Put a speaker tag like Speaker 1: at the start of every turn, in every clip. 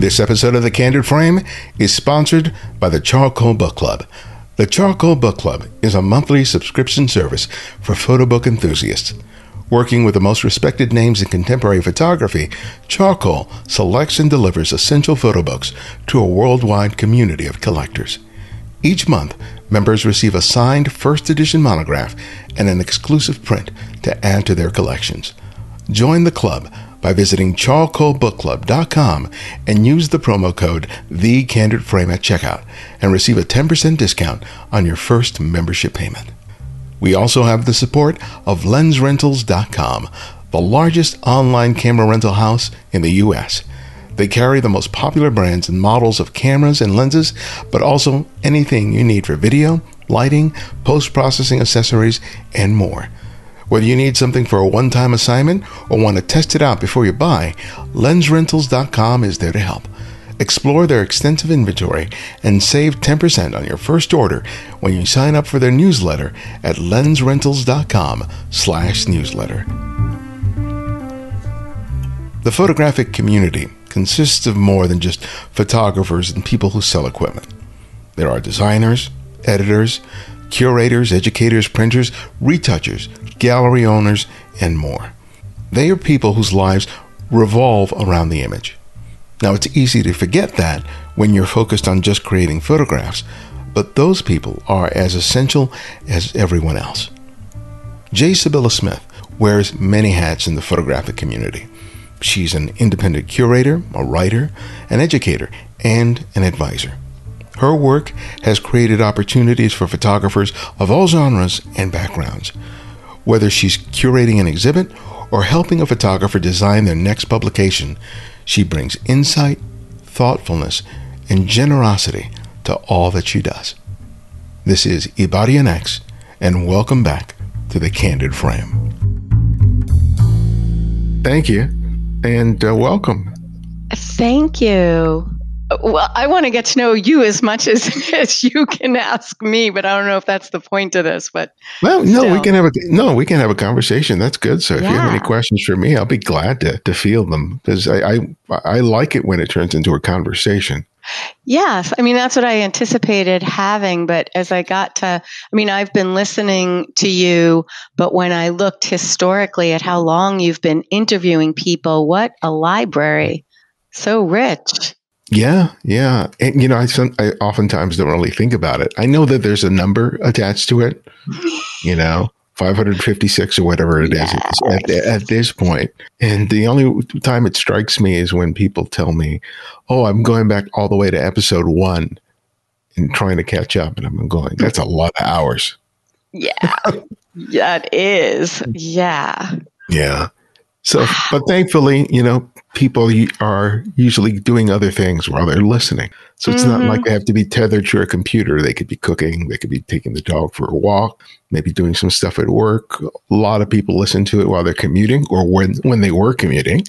Speaker 1: This episode of The Candid Frame is sponsored by the Charcoal Book Club. The Charcoal Book Club is a monthly subscription service for photo book enthusiasts. Working with the most respected names in contemporary photography, Charcoal selects and delivers essential photo books to a worldwide community of collectors. Each month, members receive a signed first edition monograph and an exclusive print to add to their collections. Join the club by visiting charcoalbookclub.com and use the promo code TheCandidFrame at checkout and receive a 10% discount on your first membership payment. We also have the support of LensRentals.com, the largest online camera rental house in the U.S. They carry the most popular brands and models of cameras and lenses, but also anything you need for video, lighting, post processing accessories, and more. Whether you need something for a one time assignment or want to test it out before you buy, LensRentals.com is there to help. Explore their extensive inventory and save 10% on your first order when you sign up for their newsletter at lensrentals.com slash newsletter. The photographic community consists of more than just photographers and people who sell equipment. There are designers, editors, curators, educators, printers, retouchers, gallery owners, and more. They are people whose lives revolve around the image. Now, it's easy to forget that when you're focused on just creating photographs, but those people are as essential as everyone else. J. Sybylla Smith wears many hats in the photographic community. She's an independent curator, a writer, an educator, and an advisor. Her work has created opportunities for photographers of all genres and backgrounds. Whether she's curating an exhibit or helping a photographer design their next publication, she brings insight, thoughtfulness, and generosity to all that she does. This is Ibarionex, and welcome back to the Candid Frame. Thank you, and uh, welcome.
Speaker 2: Thank you. Well, I want to get to know you as much as, as you can ask me, but I don't know if that's the point of this. But
Speaker 1: well, no, still. we can have a no, we can have a conversation. That's good. So if yeah. you have any questions for me, I'll be glad to to field them because I, I I like it when it turns into a conversation.
Speaker 2: Yes, I mean that's what I anticipated having, but as I got to, I mean I've been listening to you, but when I looked historically at how long you've been interviewing people, what a library, so rich.
Speaker 1: Yeah, yeah. And, you know, I, I oftentimes don't really think about it. I know that there's a number attached to it, you know, 556 or whatever it yes. is at, at, this point. And the only time it strikes me is when people tell me, oh, I'm going back all the way to episode one and trying to catch up. And I'm going, that's a lot of hours.
Speaker 2: Yeah, that is. Yeah.
Speaker 1: Yeah. So, but thankfully, you know, people are usually doing other things while they're listening. So it's mm-hmm. not like they have to be tethered to a computer. They could be cooking, they could be taking the dog for a walk, maybe doing some stuff at work. A lot of people listen to it while they're commuting or when, when they were commuting.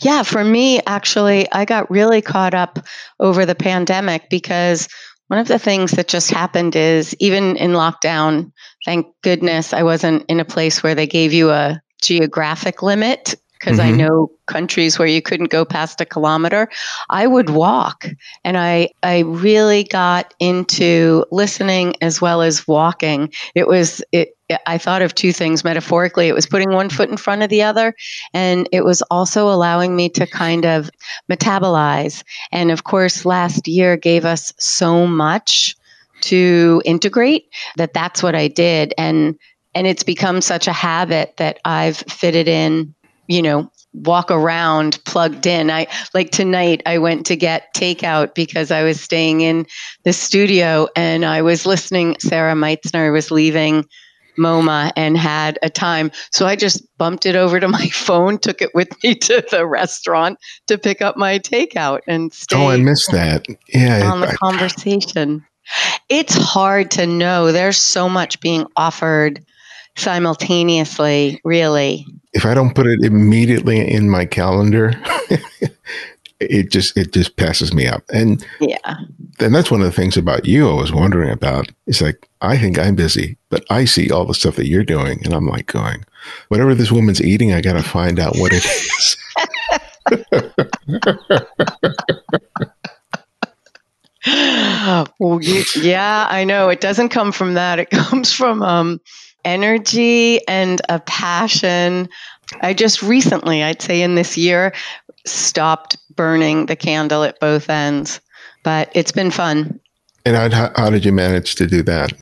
Speaker 2: Yeah, for me, actually, I got really caught up over the pandemic because one of the things that just happened is even in lockdown, thank goodness I wasn't in a place where they gave you a geographic limit because mm-hmm. I know countries where you couldn't go past a kilometer. I would walk and I I really got into listening as well as walking. It was it I thought of two things metaphorically. It was putting one foot in front of the other, and it was also allowing me to kind of metabolize. And of course, last year gave us so much to integrate that that's what I did. And and it's become such a habit that I've fitted in, you know, walk around plugged in. I like tonight I went to get takeout because I was staying in the studio and I was listening Sarah Meister was leaving MoMA and had a time. So I just bumped it over to my phone, took it with me to the restaurant to pick up my takeout and stay.
Speaker 1: Oh, I missed that. Yeah.
Speaker 2: On the I, conversation. It's hard to know. There's so much being offered simultaneously, really.
Speaker 1: If I don't put it immediately in my calendar, it just it just passes me up. And
Speaker 2: yeah.
Speaker 1: And that's one of the things about you I was wondering about. It's like I think I'm busy, but I see all the stuff that you're doing and I'm like going, whatever this woman's eating, I gotta find out what it is.
Speaker 2: well, yeah, I know. It doesn't come from that. It comes from um, energy and a passion. I just recently, I'd say in this year, stopped burning the candle at both ends, but it's been fun.
Speaker 1: And how, how did you manage to do that?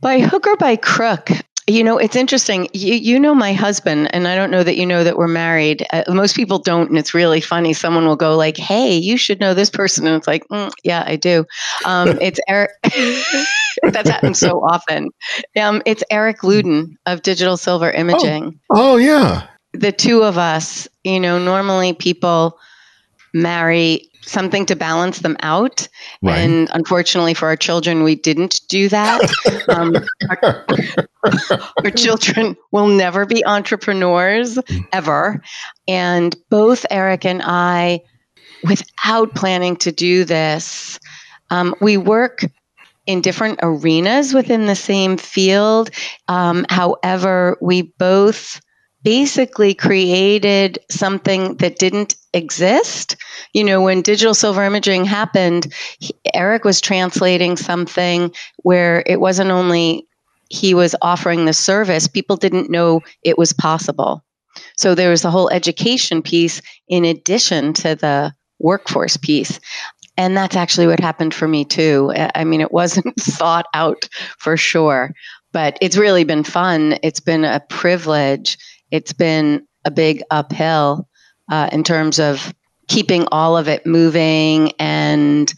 Speaker 2: By hook or by crook, you know, it's interesting. You, you know my husband, and I don't know that you know that we're married. Uh, most people don't, and it's really funny. Someone will go like, "Hey, you should know this person," and it's like, mm, "Yeah, I do." Um, it's Eric. That's happened so often. Um, it's Eric Luden of Digital Silver Imaging.
Speaker 1: Oh, oh yeah.
Speaker 2: The two of us. You know, normally people marry something to balance them out. Right. And unfortunately for our children, we didn't do that. um, our, our, children will never be entrepreneurs ever. And both Eric and I, without planning to do this, um, we work in different arenas within the same field. Um, however, we both basically created something that didn't exist. You know, when digital silver imaging happened, he, Eric was translating something where it wasn't only he was offering the service, people didn't know it was possible. So there was the whole education piece in addition to the workforce piece. And that's actually what happened for me too. I mean, it wasn't thought out for sure, but it's really been fun. It's been a privilege it's been a big uphill uh, in terms of keeping all of it moving and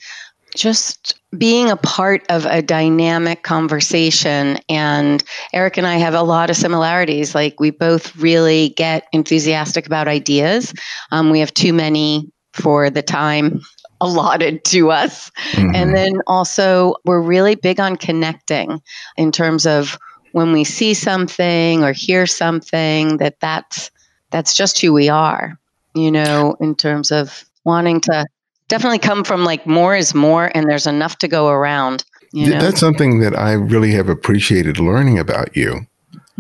Speaker 2: just being a part of a dynamic conversation. And Eric and I have a lot of similarities. Like, we both really get enthusiastic about ideas. Um, we have too many for the time allotted to us. Mm-hmm. And then also, we're really big on connecting in terms of when we see something or hear something that that's that's just who we are you know in terms of wanting to definitely come from like more is more and there's enough to go around you know?
Speaker 1: that's something that i really have appreciated learning about you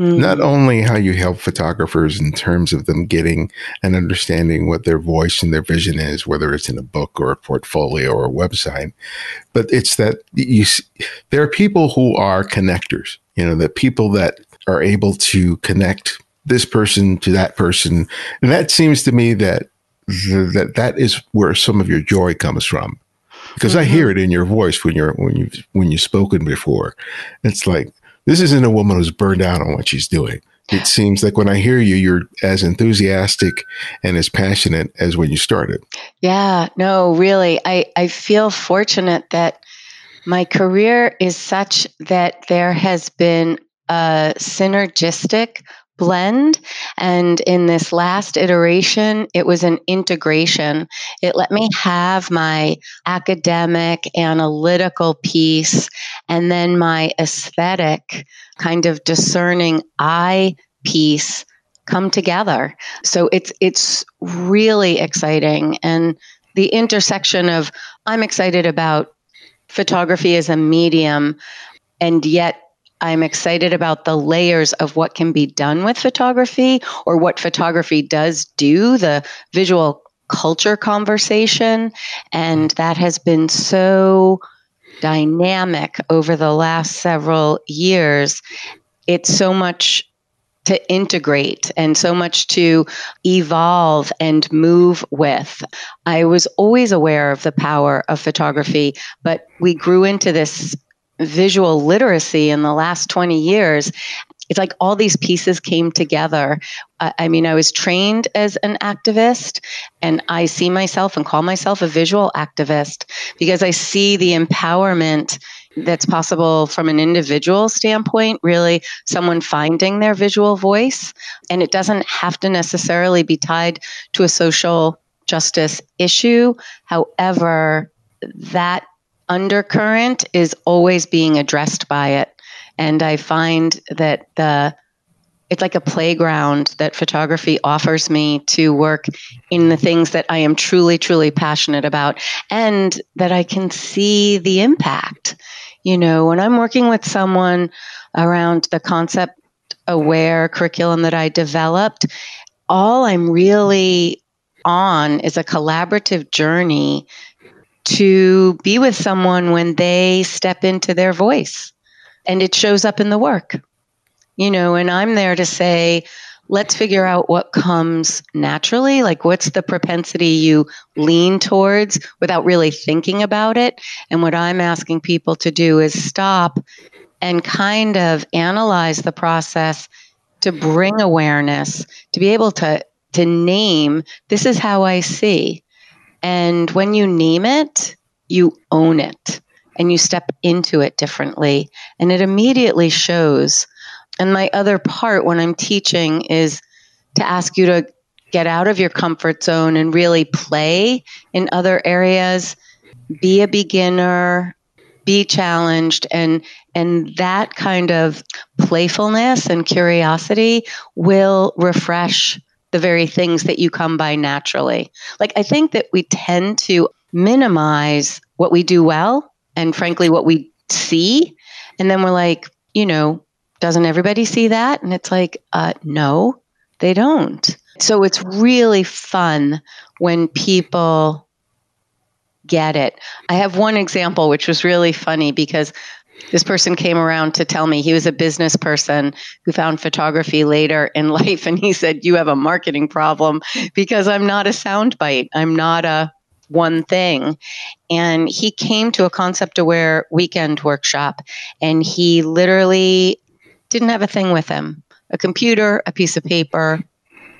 Speaker 1: Mm-hmm. Not only how you help photographers in terms of them getting and understanding what their voice and their vision is, whether it's in a book or a portfolio or a website, but it's that you there are people who are connectors. You know, the people that are able to connect this person to that person, and that seems to me that that that is where some of your joy comes from because mm-hmm. I hear it in your voice when you're when you when you've spoken before. It's like this isn't a woman who's burned out on what she's doing. It seems like when I hear you, you're as enthusiastic and as passionate as when you started.
Speaker 2: Yeah, no, really. I, I feel fortunate that my career is such that there has been a synergistic blend. And in this last iteration, it was an integration. It let me have my academic, analytical piece and then my aesthetic, kind of discerning eye piece come together. So it's it's really exciting and the intersection of I'm excited about photography as a medium and yet I'm excited about the layers of what can be done with photography or what photography does do, the visual culture conversation. And that has been so dynamic over the last several years. It's so much to integrate and so much to evolve and move with. I was always aware of the power of photography, but we grew into this visual literacy in the last 20 years it's like all these pieces came together. I, mean, I was trained as an activist, and I see myself and call myself a visual activist because I see the empowerment that's possible from an individual standpoint, really, someone finding their visual voice. And it doesn't have to necessarily be tied to a social justice issue. However, that undercurrent is always being addressed by it. And I find that the it's like a playground that photography offers me to work in the things that I am truly, truly passionate about and that I can see the impact. You know, when I'm working with someone around the concept aware curriculum that I developed, all I'm really on is a collaborative journey to be with someone when they step into their voice and it shows up in the work. You know, and I'm there to say, let's figure out what comes naturally. Like, what's the propensity you lean towards without really thinking about it? And what I'm asking people to do is stop and kind of analyze the process to bring awareness, to be able to, to name this is how I see. And when you name it, you own it and you step into it differently. And it immediately shows. And my other part when I'm teaching is to ask you to get out of your comfort zone and really play in other areas, be a beginner, be challenged and and that kind of playfulness and curiosity will refresh the very things that you come by naturally. Like I think that we tend to minimize what we do well and frankly what we see and then we're like, you know, doesn't everybody see that? And it's like, uh no, they don't. So it's really fun when people get it. I have one example which was really funny because this person came around to tell me he was a business person who found photography later in life and he said you have a marketing problem because I'm not a soundbite. I'm not a one thing. And he came to a concept aware weekend workshop and he literally didn't have a thing with him. A computer, a piece of paper,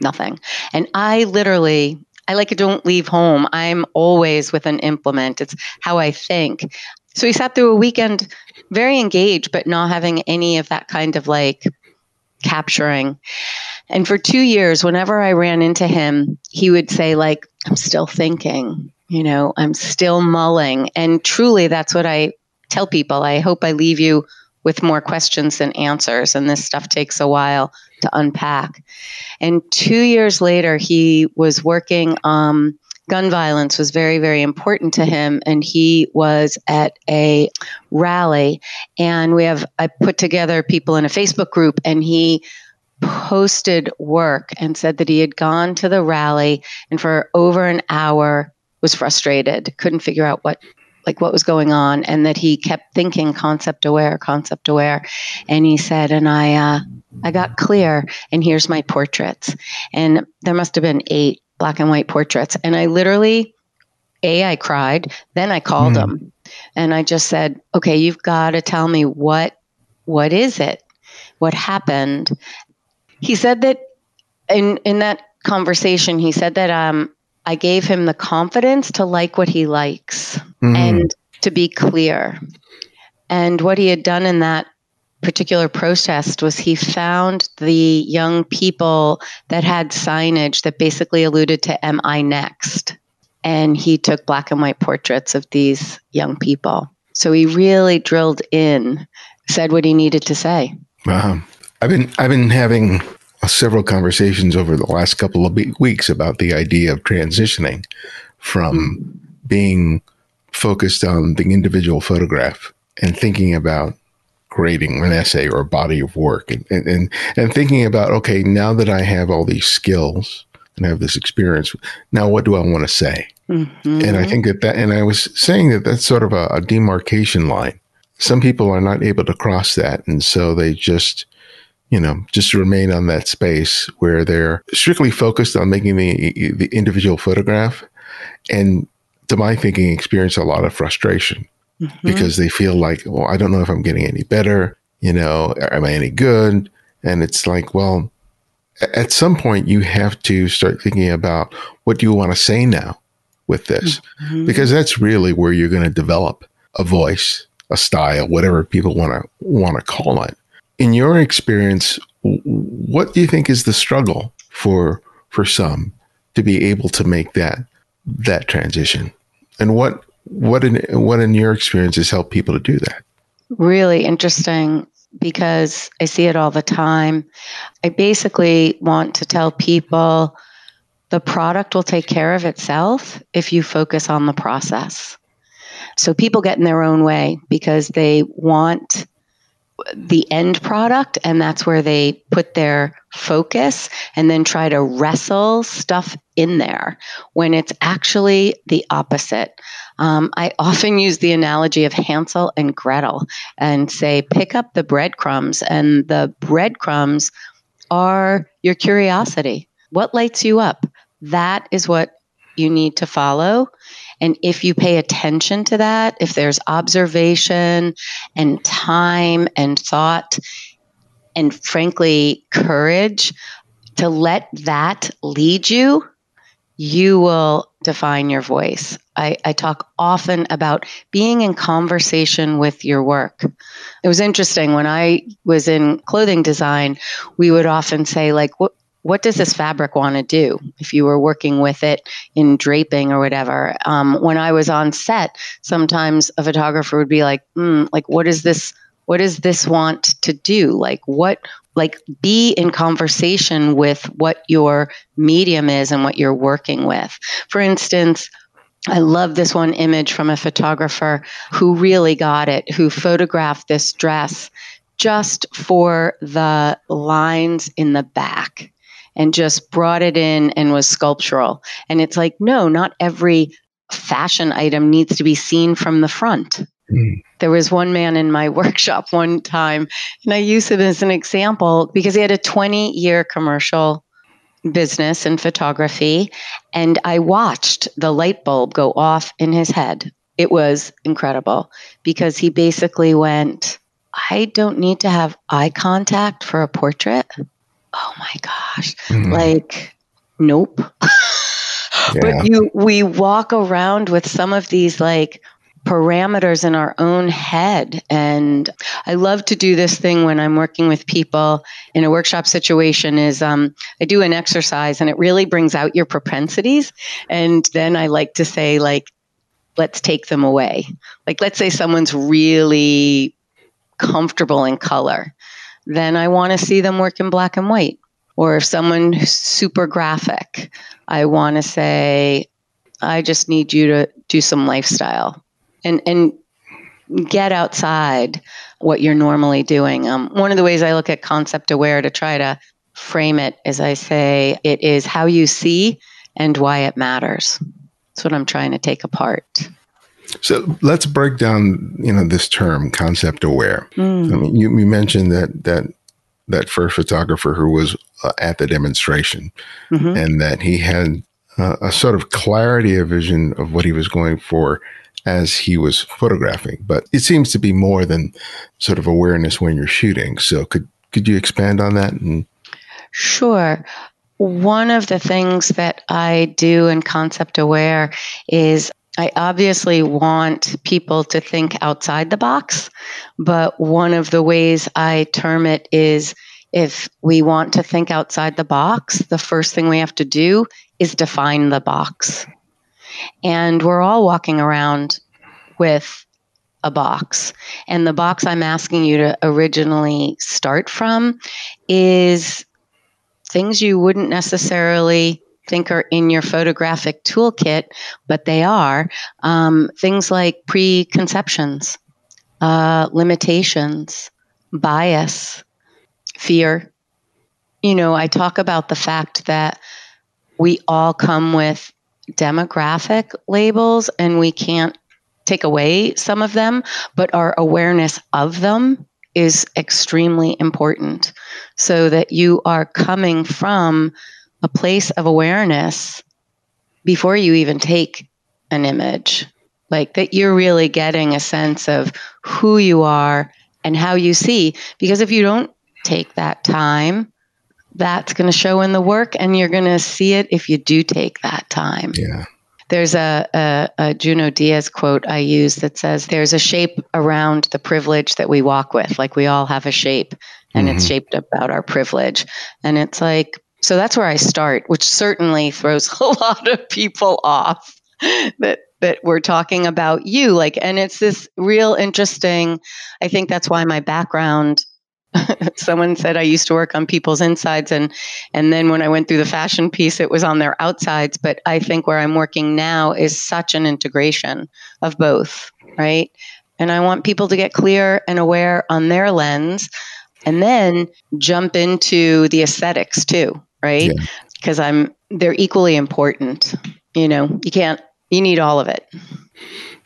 Speaker 2: nothing. And I literally I like don't leave home. I'm always with an implement. It's how I think. So he sat through a weekend very engaged, but not having any of that kind of like capturing. And for two years, whenever I ran into him, he would say, like, I'm still thinking, you know, I'm still mulling. And truly, that's what I tell people. I hope I leave you with more questions than answers. And this stuff takes a while to unpack. And two years later, he was working. Um, gun violence was very, very important to him, and he was at a rally. And we have I put together people in a Facebook group, and he posted work and said that he had gone to the rally and for over an hour was frustrated, couldn't figure out what like what was going on and that he kept thinking concept aware concept aware. And he said and i uh, i got clear and here's my portraits. And there must have been eight black and white portraits. And i literally a i cried then i called mm. him. And i just said okay you've got to tell me what what is it? What happened? He said that in in that conversation he said that um I gave him the confidence to like what he likes mm-hmm. and to be clear. And what he had done in that particular protest was he found the young people that had signage that basically alluded to Am I Next? And he took black and white portraits of these young people. So he really drilled in, said what he needed to say.
Speaker 1: Wow. I've been I've been having several conversations over the last couple of weeks about the idea of transitioning from mm-hmm. being focused on the individual photograph and thinking about creating an essay or a body of work and, and, and thinking about, okay, now that I have all these skills and have this experience, now what do I want to say? Mm-hmm. And I think that that, and I was saying that that's sort of a, a demarcation line. Some people are not able to cross that. And so they just, you know, just remain on that space where they're strictly focused on making the the individual photograph, and to my thinking, experience a lot of frustration mm-hmm. because they feel like, well, I don't know if I'm getting any better. You know, am I any good? And it's like, well, at some point you have to start thinking about what do you want to say now with this, mm-hmm. because that's really where you're going to develop a voice, a style, whatever people want to want to call it in your experience, what do you think is the struggle for for some to be able to make that that transition? And what what in what in your experience has helped people to do that?
Speaker 2: Really interesting because I see it all the time. I basically want to tell people the product will take care of itself if you focus on the process. So people get in their own way because they want the end product and that's where they put their focus and then try to wrestle stuff in there when it's actually the opposite. Um, I often use the analogy of Hansel and Gretel and say, pick up the breadcrumbs, and the breadcrumbs are your curiosity. What lights you up? That is what you need to follow. And if you pay attention to that, if there's observation and time and thought, and frankly, courage to let that lead you, you will define your voice. I, I, talk often about being in conversation with your work. It was interesting when I was in clothing design, we would often say, like, what what does this fabric want to do? If you were working with it in draping or whatever um, when i was on set sometimes a photographer would be like mm, like what is this what does this want to do? Like what like be in conversation with what your medium is and what you're working with. For instance I love this one image from a photographer who really got it, who photographed this dress just for the lines in the back and just brought it in and was sculptural. And it's like, no, not every fashion item needs to be seen from the front. Mm. There was one man in my workshop one time, and I use it as an example because he had a 20 year commercial business in photography, and I watched the light bulb go off in his head. It was incredible because he basically went, I don't need to have eye contact for a portrait oh my gosh, mm-hmm. like, nope. yeah. But you, we walk around with some of these like parameters in our own head. And I love to do this thing when I'm working with people in a workshop situation is um, I do an exercise and it really brings out your propensities. And then I like to say like, let's take them away. Like, let's say someone's really comfortable in color then I want to see them work in black and white. Or if someone's super graphic, I want to say, I just need you to do some lifestyle and, and get outside what you're normally doing. Um, one of the ways I look at concept aware to try to frame it is I say it is how you see and why it matters. That's what I'm trying to take apart.
Speaker 1: So let's break down, you know, this term, concept aware. Mm. I mean, you, you, mentioned that that that first photographer who was uh, at the demonstration, mm-hmm. and that he had uh, a sort of clarity of vision of what he was going for as he was photographing. But it seems to be more than sort of awareness when you're shooting. So could could you expand on that? And-
Speaker 2: sure. One of the things that I do in Concept Aware is I obviously want people to think outside the box, but one of the ways I term it is if we want to think outside the box, the first thing we have to do is define the box. And we're all walking around with a box. And the box I'm asking you to originally start from is things you wouldn't necessarily think are in your photographic toolkit, but they are um, things like preconceptions, uh, limitations, bias, fear. You know, I talk about the fact that we all come with demographic labels and we can't take away some of them, but our awareness of them is extremely important so that you are coming from a place of awareness before you even take an image. Like that you're really getting a sense of who you are and how you see. Because if you don't take that time, that's going to show in the work and you're going to see it if you do take that time.
Speaker 1: Yeah.
Speaker 2: There's a, a, a, Junot Diaz quote I use that says, There's a shape around the privilege that we walk with. Like we all have a shape and mm-hmm. it's shaped about our privilege. And it's like, so that's where I start, which certainly throws a lot of people off that that we're talking about you. Like and it's this real interesting I think that's why my background someone said I used to work on people's insides and and then when I went through the fashion piece it was on their outsides. But I think where I'm working now is such an integration of both right? And I want people to get clear and aware on their lens and then jump into the aesthetics too, right? Because yeah. I'm they're equally important. You know, you can't you need all of it.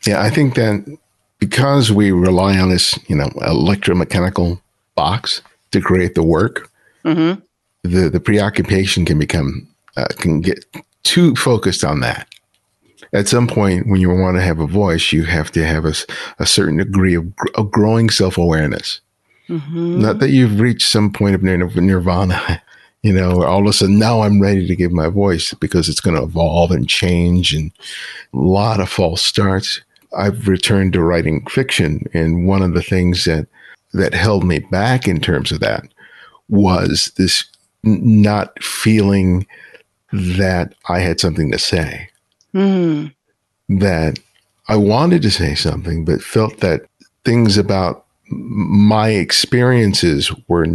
Speaker 1: Yeah, I think that because we rely on this, you know, electromechanical box to create the work, mm-hmm. the the preoccupation can become uh, can get too focused on that. At some point, when you want to have a voice, you have to have a, a certain degree of, of growing self awareness. Mm-hmm. Not that you've reached some point of nirvana, you know, all of a sudden now I'm ready to give my voice because it's going to evolve and change and a lot of false starts. I've returned to writing fiction, and one of the things that that held me back in terms of that was this not feeling that I had something to say. Mm. That I wanted to say something, but felt that things about my experiences were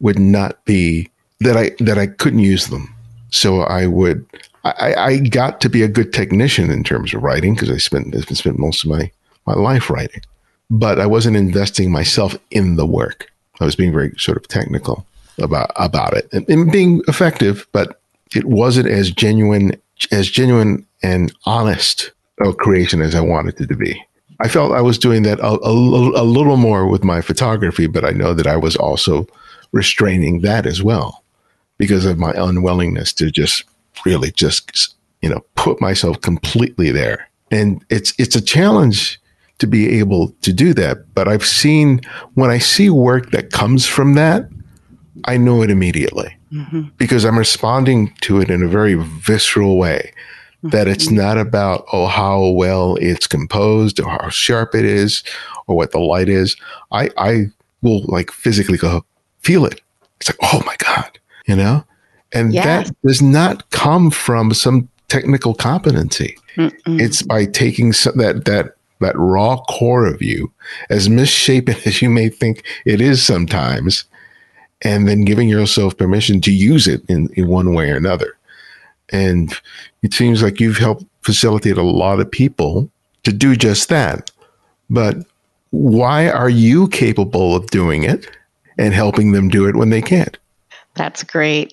Speaker 1: would not be that I that I couldn't use them. So I would I, I got to be a good technician in terms of writing because I spent I spent most of my my life writing, but I wasn't investing myself in the work. I was being very sort of technical about about it and, and being effective, but it wasn't as genuine as genuine and honest a creation as I wanted it to be. I felt I was doing that a, a, a little more with my photography, but I know that I was also restraining that as well because of my unwillingness to just really just you know put myself completely there. And it's it's a challenge to be able to do that but i've seen when i see work that comes from that i know it immediately. Mm-hmm. because i'm responding to it in a very visceral way mm-hmm. that it's not about oh how well it's composed or how sharp it is or what the light is. I i will like physically go feel it. It's like oh my god you know and yes. that does not come from some technical competency. Mm-mm. It's by taking some, that that that raw core of you, as misshapen as you may think it is sometimes, and then giving yourself permission to use it in, in one way or another. And it seems like you've helped facilitate a lot of people to do just that. But why are you capable of doing it and helping them do it when they can't?
Speaker 2: That's great.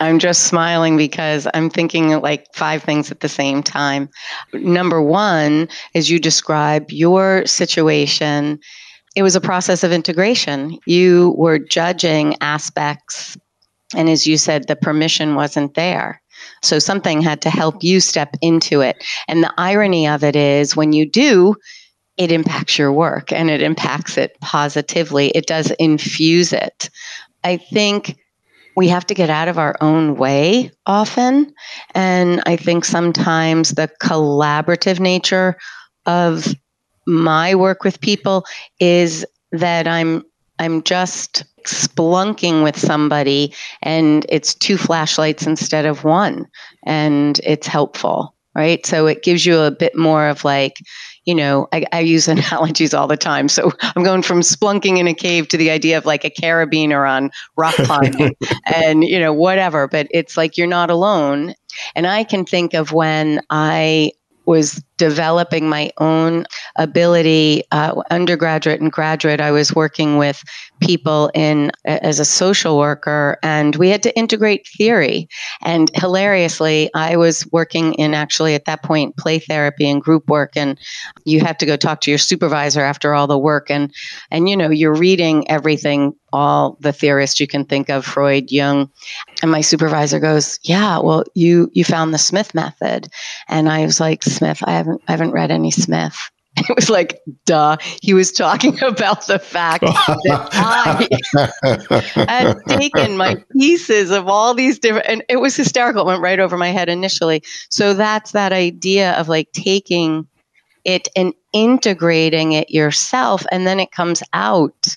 Speaker 2: I'm just smiling because I'm thinking like five things at the same time. Number one, as you describe your situation, it was a process of integration. You were judging aspects, and as you said, the permission wasn't there. So something had to help you step into it. And the irony of it is when you do, it impacts your work and it impacts it positively. It does infuse it. I think we have to get out of our own way often. And I think sometimes the collaborative nature of my work with people is that I'm I'm just splunking with somebody and it's two flashlights instead of one and it's helpful right so it gives you a bit more of like you know, I, I, use analogies all the time. So I'm going from splunking in a cave to the idea of like a carabiner on rock climbing and, you know, whatever. But it's like you're not alone. And I can think of when I was developing my own ability uh, undergraduate and graduate i was working with people in as a social worker and we had to integrate theory. And hilariously i was working in actually at that point play therapy and group work and you have to go talk to your supervisor after all the work. And and you know you're reading everything all the theorists you can think of freud jung. And my supervisor goes yeah well you you found the smith method. And i was like smith i haven't i haven't read any smith it was like, duh. He was talking about the fact that I had taken my pieces of all these different, and it was hysterical. It went right over my head initially. So that's that idea of like taking it and integrating it yourself, and then it comes out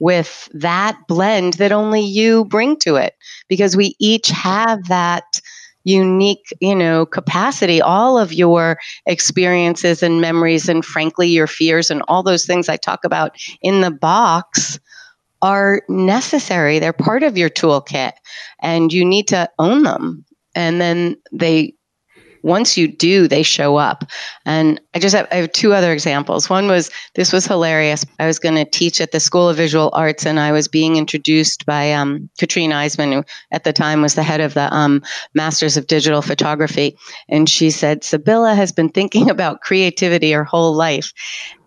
Speaker 2: with that blend that only you bring to it because we each have that unique, you know, capacity, all of your experiences and memories and frankly your fears and all those things I talk about in the box are necessary. They're part of your toolkit and you need to own them. And then they once you do, they show up. And I just have, I have two other examples. One was this was hilarious. I was going to teach at the School of Visual Arts, and I was being introduced by um, Katrin Eismann, who at the time was the head of the um, Masters of Digital Photography. And she said, Sybylla has been thinking about creativity her whole life.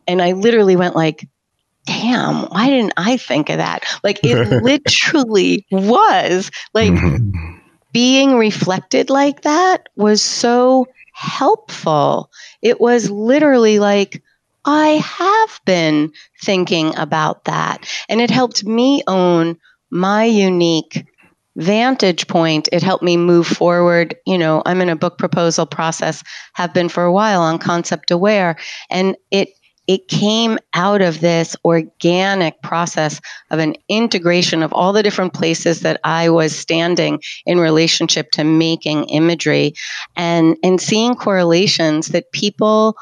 Speaker 2: And I literally went like, damn, why didn't I think of that? Like it literally was like mm-hmm. Being reflected like that was so helpful. It was literally like, I have been thinking about that. And it helped me own my unique vantage point. It helped me move forward. You know, I'm in a book proposal process, have been for a while on concept aware. And it it came out of this organic process of an integration of all the different places that I was standing in relationship to making imagery and, and seeing correlations that people,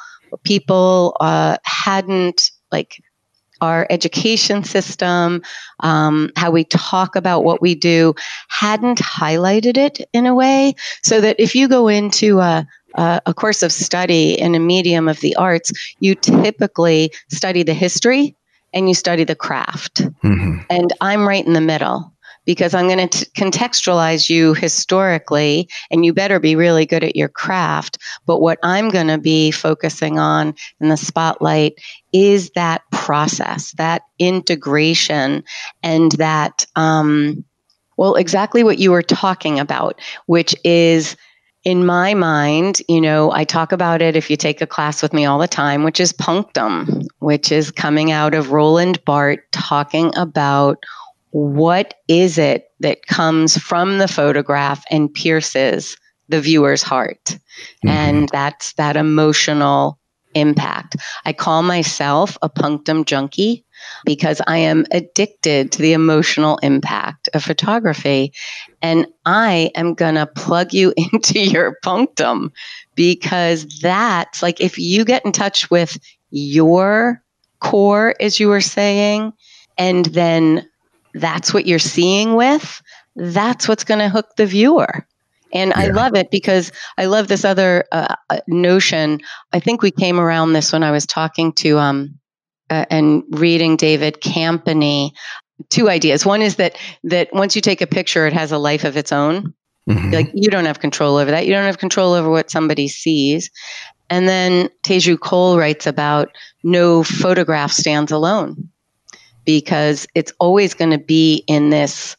Speaker 2: people uh, hadn't like our education system, um, how we talk about what we do, hadn't highlighted it in a way so that if you go into a, uh, a course of study in a medium of the arts, you typically study the history and you study the craft. Mm-hmm. And I'm right in the middle because I'm going to contextualize you historically, and you better be really good at your craft. But what I'm going to be focusing on in the spotlight is that process, that integration, and that, um, well, exactly what you were talking about, which is in my mind, you know, I talk about it if you take a class with me all the time, which is punctum, which is coming out of Roland Barthes talking about what is it that comes from the photograph and pierces the viewer's heart. Mm-hmm. And that's that emotional impact. I call myself a punctum junkie because I am addicted to the emotional impact of photography. And I am going to plug you into your punctum because that's like if you get in touch with your core, as you were saying, and then that's what you're seeing with, that's what's going to hook the viewer. And yeah. I love it because I love this other uh, uh, notion. I think we came around this when I was talking to um, uh, and reading David Campany. Two ideas. One is that that once you take a picture, it has a life of its own. Mm-hmm. Like you don't have control over that. You don't have control over what somebody sees. And then Teju Cole writes about no photograph stands alone because it's always going to be in this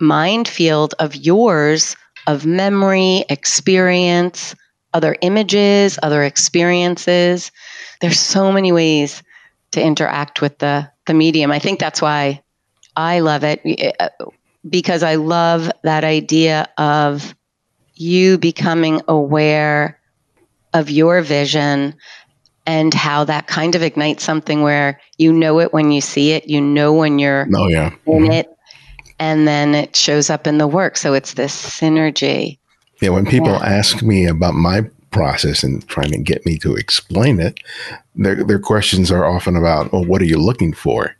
Speaker 2: mind field of yours of memory, experience, other images, other experiences. There's so many ways to interact with the the medium. I think that's why I love it uh, because I love that idea of you becoming aware of your vision and how that kind of ignites something where you know it when you see it, you know when you're
Speaker 1: oh, yeah.
Speaker 2: in mm-hmm. it, and then it shows up in the work. So it's this synergy.
Speaker 1: Yeah, when people yeah. ask me about my process and trying to get me to explain it, their their questions are often about, "Well, what are you looking for?"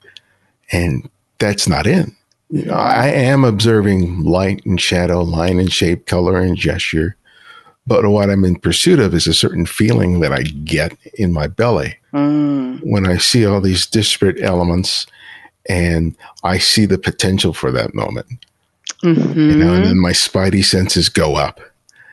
Speaker 1: And that's not in. You know, I am observing light and shadow, line and shape, color and gesture. But what I'm in pursuit of is a certain feeling that I get in my belly mm. when I see all these disparate elements and I see the potential for that moment. Mm-hmm. You know, and then my spidey senses go up.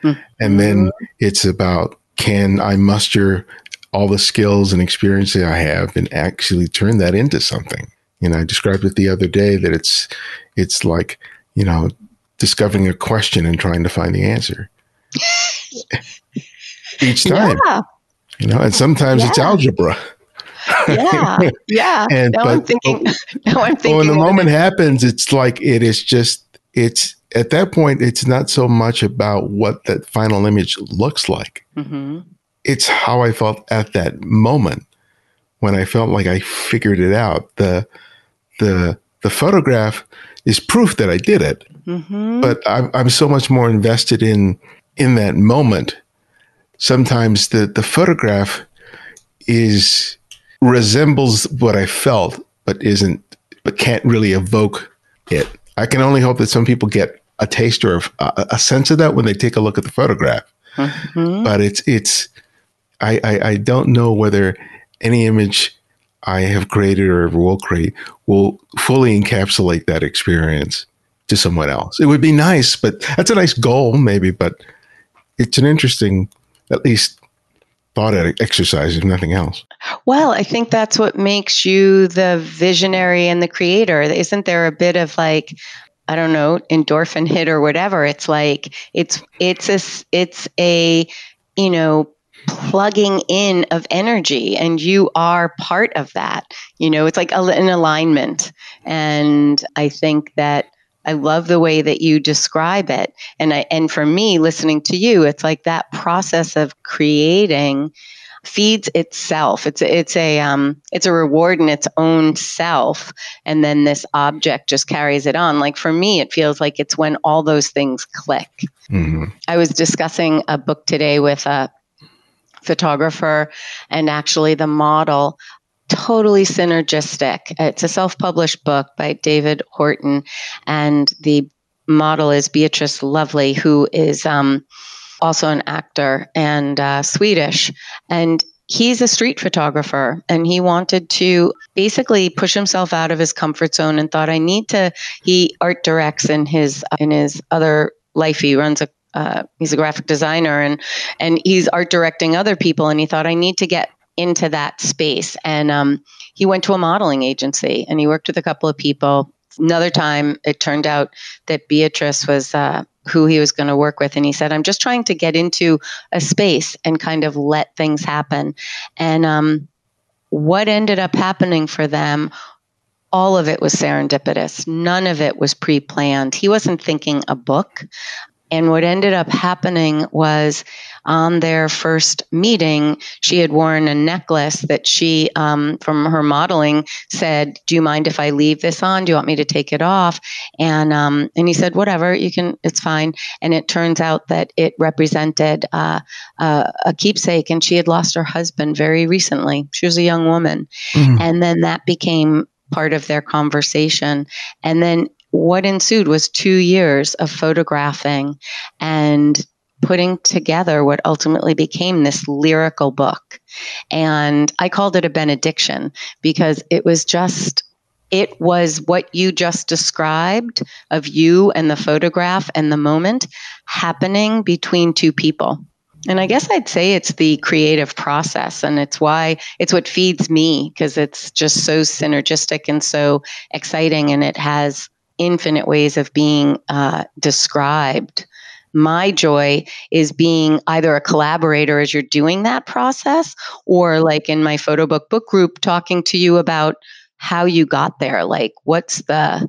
Speaker 1: Mm-hmm. And then it's about can I muster all the skills and experience that I have and actually turn that into something? You know, I described it the other day that it's it's like, you know, discovering a question and trying to find the answer. Each time. Yeah. You know, and sometimes yeah. it's algebra.
Speaker 2: yeah, yeah. and now but, I'm thinking. Now I'm thinking.
Speaker 1: When the moment it. happens, it's like it is just. It's at that point, it's not so much about what that final image looks like. Mm-hmm. It's how I felt at that moment when I felt like I figured it out. The the the photograph is proof that I did it, mm-hmm. but I'm, I'm so much more invested in in that moment. Sometimes the the photograph is resembles what I felt, but isn't, but can't really evoke it. I can only hope that some people get a taste or a, a sense of that when they take a look at the photograph. mm-hmm. but it's it's I, I I don't know whether any image I have created or ever will create will fully encapsulate that experience to someone else. It would be nice, but that's a nice goal, maybe, but it's an interesting, at least thought exercise, if nothing else.
Speaker 2: Well, I think that's what makes you the visionary and the creator. Isn't there a bit of like, I don't know, endorphin hit or whatever? It's like it's it's a it's a you know plugging in of energy and you are part of that you know it's like an alignment and i think that I love the way that you describe it. And I, and for me, listening to you, it's like that process of creating feeds itself. It's it's a um, it's a reward in its own self, and then this object just carries it on. Like for me, it feels like it's when all those things click. Mm-hmm. I was discussing a book today with a photographer, and actually the model totally synergistic. It's a self published book by David Horton, and the model is Beatrice Lovely, who is um, also an actor and uh, Swedish. And he's a street photographer and he wanted to basically push himself out of his comfort zone and thought I need to he art directs in his in his other life he runs a uh, he's a graphic designer and and he's art directing other people and he thought I need to get into that space. And um, he went to a modeling agency and he worked with a couple of people. Another time, it turned out that Beatrice was uh, who he was going to work with. And he said, I'm just trying to get into a space and kind of let things happen. And um, what ended up happening for them all of it was serendipitous. None of it was pre planned. He wasn't thinking a book. And what ended up happening was on their first meeting, she had worn a necklace that she, um, from her modeling, said, "Do you mind if I leave this on? Do you want me to take it off?" And um, and he said, "Whatever, you can. It's fine." And it turns out that it represented uh, uh, a keepsake, and she had lost her husband very recently. She was a young woman, mm-hmm. and then that became part of their conversation. And then what ensued was two years of photographing and putting together what ultimately became this lyrical book. And I called it a benediction because it was just it was what you just described of you and the photograph and the moment happening between two people. And I guess I'd say it's the creative process, and it's why it's what feeds me because it's just so synergistic and so exciting, and it has infinite ways of being uh, described. My joy is being either a collaborator as you're doing that process, or like in my photo book book group, talking to you about how you got there. Like, what's the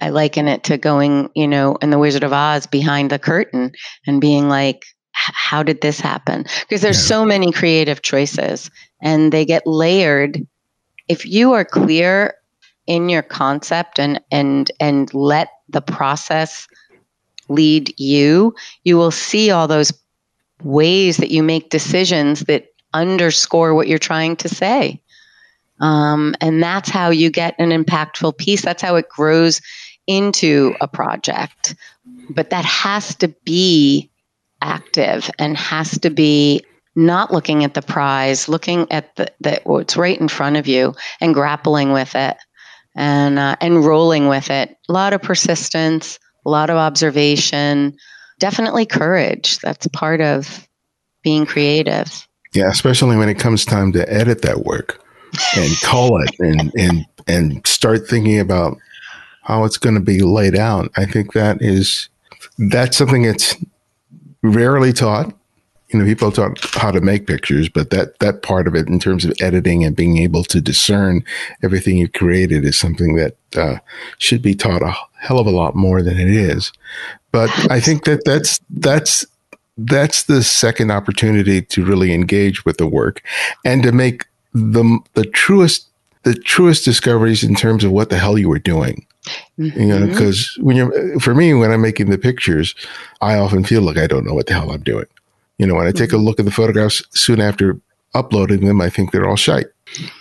Speaker 2: I liken it to going, you know, in the Wizard of Oz behind the curtain and being like, how did this happen? Because there's yeah. so many creative choices and they get layered. If you are clear in your concept and and and let the process lead you you will see all those ways that you make decisions that underscore what you're trying to say. Um, and that's how you get an impactful piece. That's how it grows into a project. But that has to be active and has to be not looking at the prize looking at the, the what's right in front of you and grappling with it and uh, and rolling with it. A lot of persistence, a lot of observation, definitely courage. That's part of being creative.
Speaker 1: Yeah, especially when it comes time to edit that work and call it and and and start thinking about how it's going to be laid out. I think that is that's something that's rarely taught you know, people taught how to make pictures, but that that part of it, in terms of editing and being able to discern everything you created, is something that uh, should be taught a hell of a lot more than it is. But I think that that's that's that's the second opportunity to really engage with the work and to make the the truest the truest discoveries in terms of what the hell you were doing. Mm-hmm. You know, because mm-hmm. when you're for me, when I'm making the pictures, I often feel like I don't know what the hell I'm doing. You know, when I take a mm-hmm. look at the photographs soon after uploading them, I think they're all shite.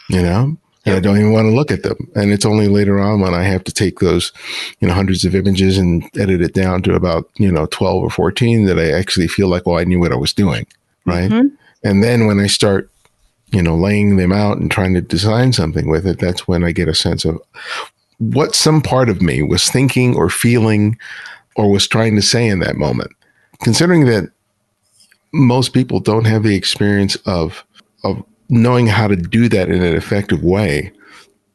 Speaker 1: You know, and I don't even want to look at them. And it's only later on when I have to take those, you know, hundreds of images and edit it down to about, you know, 12 or 14 that I actually feel like, well, I knew what I was doing. Right. Mm-hmm. And then when I start, you know, laying them out and trying to design something with it, that's when I get a sense of what some part of me was thinking or feeling or was trying to say in that moment. Considering that most people don't have the experience of, of knowing how to do that in an effective way.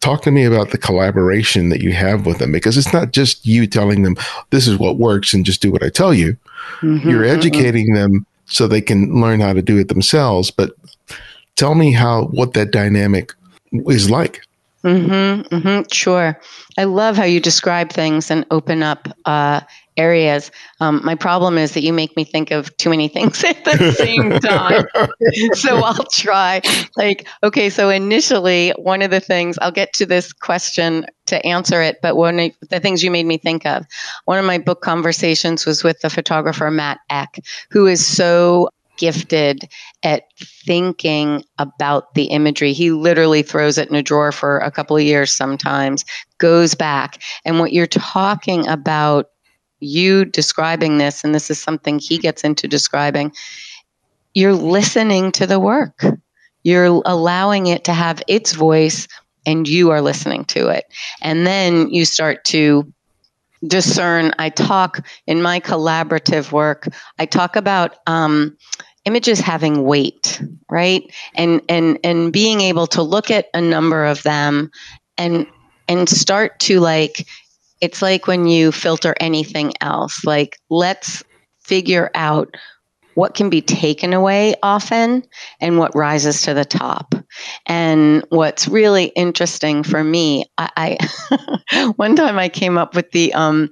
Speaker 1: Talk to me about the collaboration that you have with them because it's not just you telling them this is what works and just do what I tell you. Mm-hmm, You're mm-hmm. educating mm-hmm. them so they can learn how to do it themselves. But tell me how what that dynamic is like.
Speaker 2: Mm-hmm, mm-hmm, sure. I love how you describe things and open up uh, areas. Um, my problem is that you make me think of too many things at the same time. so I'll try. Like, okay, so initially, one of the things, I'll get to this question to answer it, but one of the things you made me think of, one of my book conversations was with the photographer Matt Eich, who is so gifted at thinking about the imagery. He literally throws it in a drawer for a couple of years sometimes, goes back. And what you're talking about, you describing this, and this is something he gets into describing, you're listening to the work. You're allowing it to have its voice, and you are listening to it. And then you start to discern. I talk in my collaborative work, I talk about um, images having weight, right? And and and being able to look at a number of them and and start to like it's like when you filter anything else. Like let's figure out what can be taken away often and what rises to the top. And what's really interesting for me, I, I one time I came up with the um,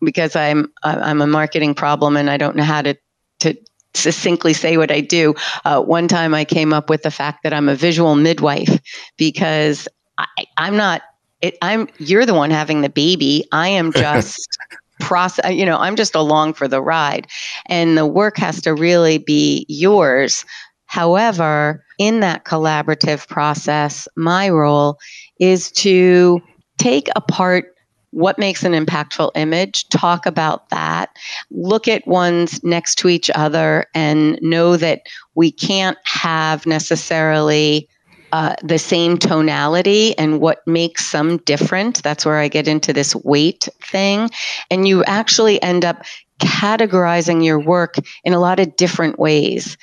Speaker 2: because I'm I'm a marketing problem and I don't know how to to succinctly say what I do. Uh, one time I came up with the fact that I'm a visual midwife because I, I'm not. It, I'm you're the one having the baby. I am just process. You know, I'm just along for the ride, and the work has to really be yours. However, in that collaborative process, my role is to take apart what makes an impactful image, talk about that, look at ones next to each other, and know that we can't have necessarily uh, the same tonality and what makes some different. That's where I get into this weight thing. And you actually end up categorizing your work in a lot of different ways.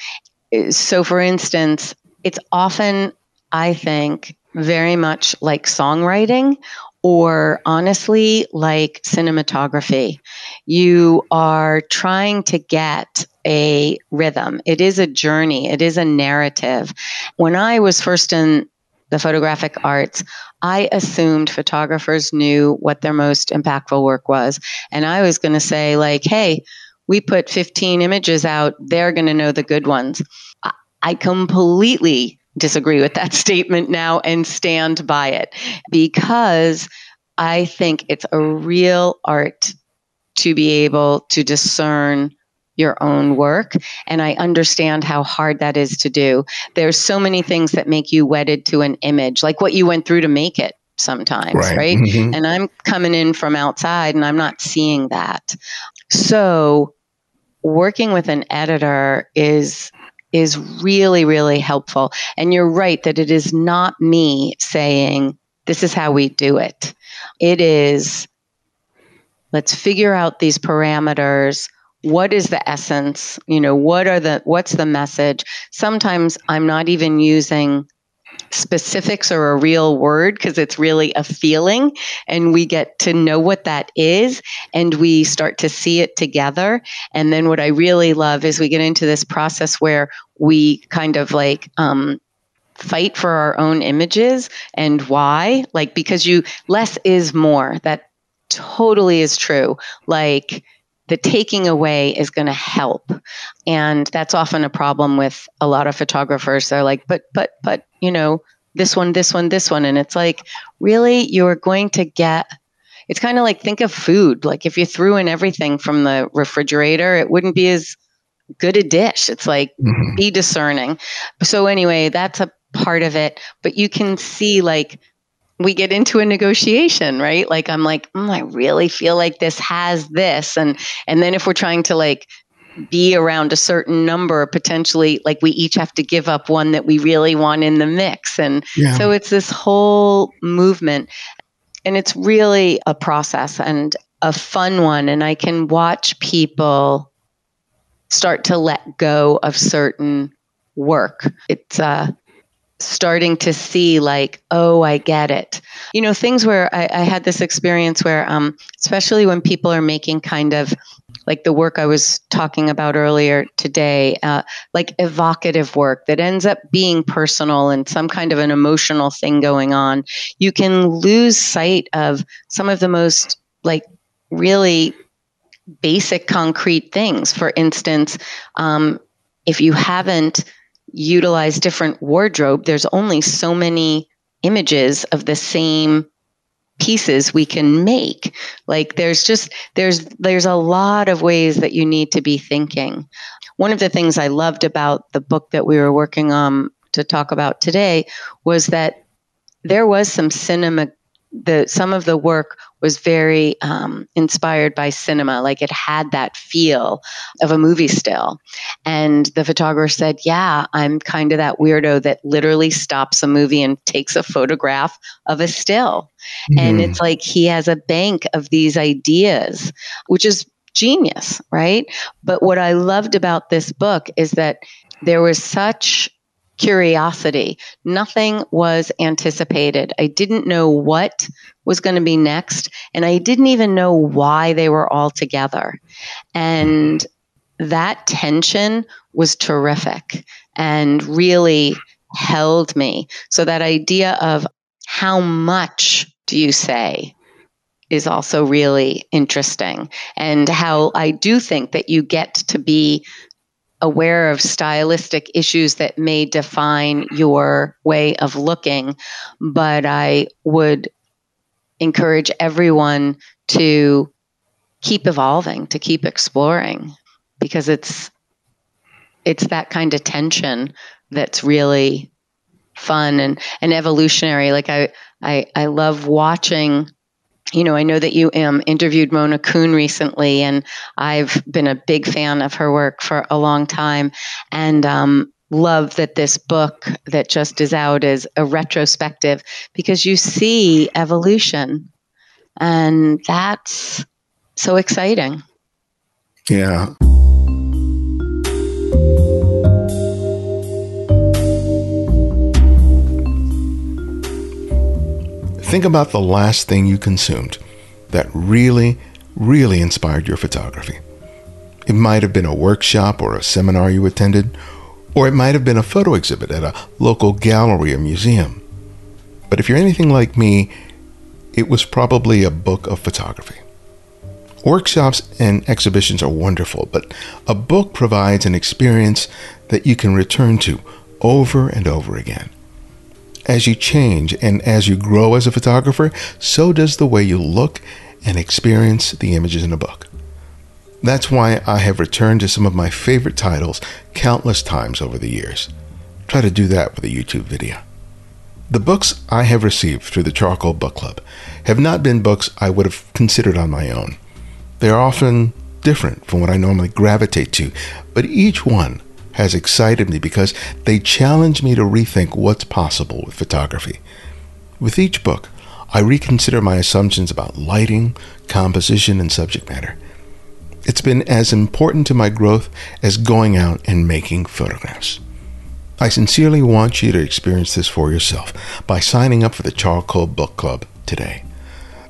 Speaker 2: So, for instance, it's often, I think, very much like songwriting or honestly, like cinematography. You are trying to get a rhythm. It is a journey, it is a narrative. When I was first in the photographic arts, I assumed photographers knew what their most impactful work was. And I was going to say, like, hey, we put 15 images out, they're going to know the good ones. I completely disagree with that statement now and stand by it because I think it's a real art to be able to discern your own work and i understand how hard that is to do there's so many things that make you wedded to an image like what you went through to make it sometimes right, right? Mm-hmm. and i'm coming in from outside and i'm not seeing that so working with an editor is is really, really helpful. And you're right that it is not me saying, this is how we do it. It is, let's figure out these parameters. What is the essence? You know, what are the, what's the message? Sometimes I'm not even using specifics or a real word because it's really a feeling and we get to know what that is and we start to see it together and then what i really love is we get into this process where we kind of like um, fight for our own images and why like because you less is more that totally is true like the taking away is going to help. And that's often a problem with a lot of photographers. They're like but but but you know this one this one this one. And it's like really? You're going to get it's kind of like think of food. Like if you threw in everything from the refrigerator it wouldn't be as good a dish. It's like mm-hmm. be discerning. So anyway that's a part of it, but you can see like we get into a negotiation, right? Like I'm like, mm, I really feel like this has this, and and then if we're trying to like be around a certain number, potentially, like we each have to give up one that we really want in the mix, and yeah. so it's this whole movement, and it's really a process and a fun one, and I can watch people start to let go of certain work. It's uh, starting to see like oh i get it. You know things where i, I had this experience where um, especially when people are making kind of like the work i was talking about earlier today uh, like evocative work that ends up being personal and some kind of an emotional thing going on you can lose sight of some of the most like really basic concrete things. For instance um, if you haven't utilize different wardrobe, there's only so many images of the same pieces we can make. Like there's just there's there's a lot of ways that you need to be thinking. One of the things i loved about the book that we were working on to talk about today was that there was some cinema the some of the work was very um, inspired by cinema. Like it had that feel of a movie still. And the photographer said, Yeah, I'm kind of that weirdo that literally stops a movie and takes a photograph of a still. Mm. And it's like he has a bank of these ideas, which is genius, right? But what I loved about this book is that there was such curiosity. Nothing was anticipated. I didn't know what was going to be next, and I didn't even know why they were all together. And that tension was terrific and really held me. So, that idea of how much do you say? Is also really interesting, and how I do think that you get to be aware of stylistic issues that may define your way of looking, but I would encourage everyone to keep evolving, to keep exploring because it's it's that kind of tension that's really fun and, and evolutionary. Like I, I I love watching you know, I know that you um, interviewed Mona Kuhn recently, and I've been a big fan of her work for a long time, and um, love that this book that just is out is a retrospective because you see evolution, and that's so exciting.
Speaker 1: Yeah. Think about the last thing you consumed that really, really inspired your photography. It might have been a workshop or a seminar you attended, or it might have been a photo exhibit at a local gallery or museum. But if you're anything like me, it was probably a book of photography. Workshops and exhibitions are wonderful, but a book provides an experience that you can return to over and over again. As you change and as you grow as a photographer, so does the way you look and experience the images in a book. That's why I have returned to some of my favorite titles countless times over the years. Try to do that with a YouTube video. The books I have received through the Charcoal Book Club have not been books I would have considered on my own. They are often different from what I normally gravitate to, but each one has excited me because they challenge me to rethink what's possible with photography. With each book, I reconsider my assumptions about lighting, composition, and subject matter. It's been as important to my growth as going out and making photographs. I sincerely want you to experience this for yourself by signing up for the Charcoal Book Club today.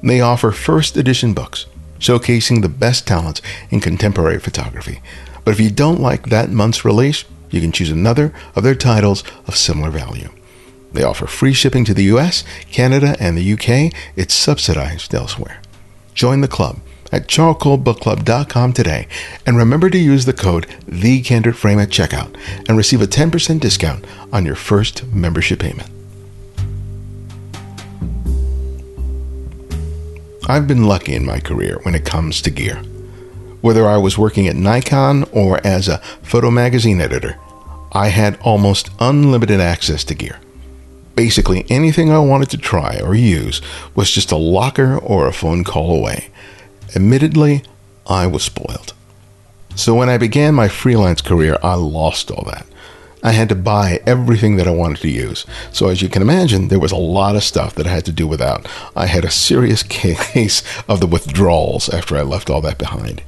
Speaker 1: They offer first edition books showcasing the best talents in contemporary photography but if you don't like that month's release, you can choose another of their titles of similar value. They offer free shipping to the US, Canada, and the UK. It's subsidized elsewhere. Join the club at charcoalbookclub.com today and remember to use the code TheCandidFrame at checkout and receive a 10% discount on your first membership payment. I've been lucky in my career when it comes to gear. Whether I was working at Nikon or as a photo magazine editor, I had almost unlimited access to gear. Basically, anything I wanted to try or use was just a locker or a phone call away. Admittedly, I was spoiled. So when I began my freelance career, I lost all that. I had to buy everything that I wanted to use. So, as you can imagine, there was a lot of stuff that I had to do without. I had a serious case of the withdrawals after I left all that behind.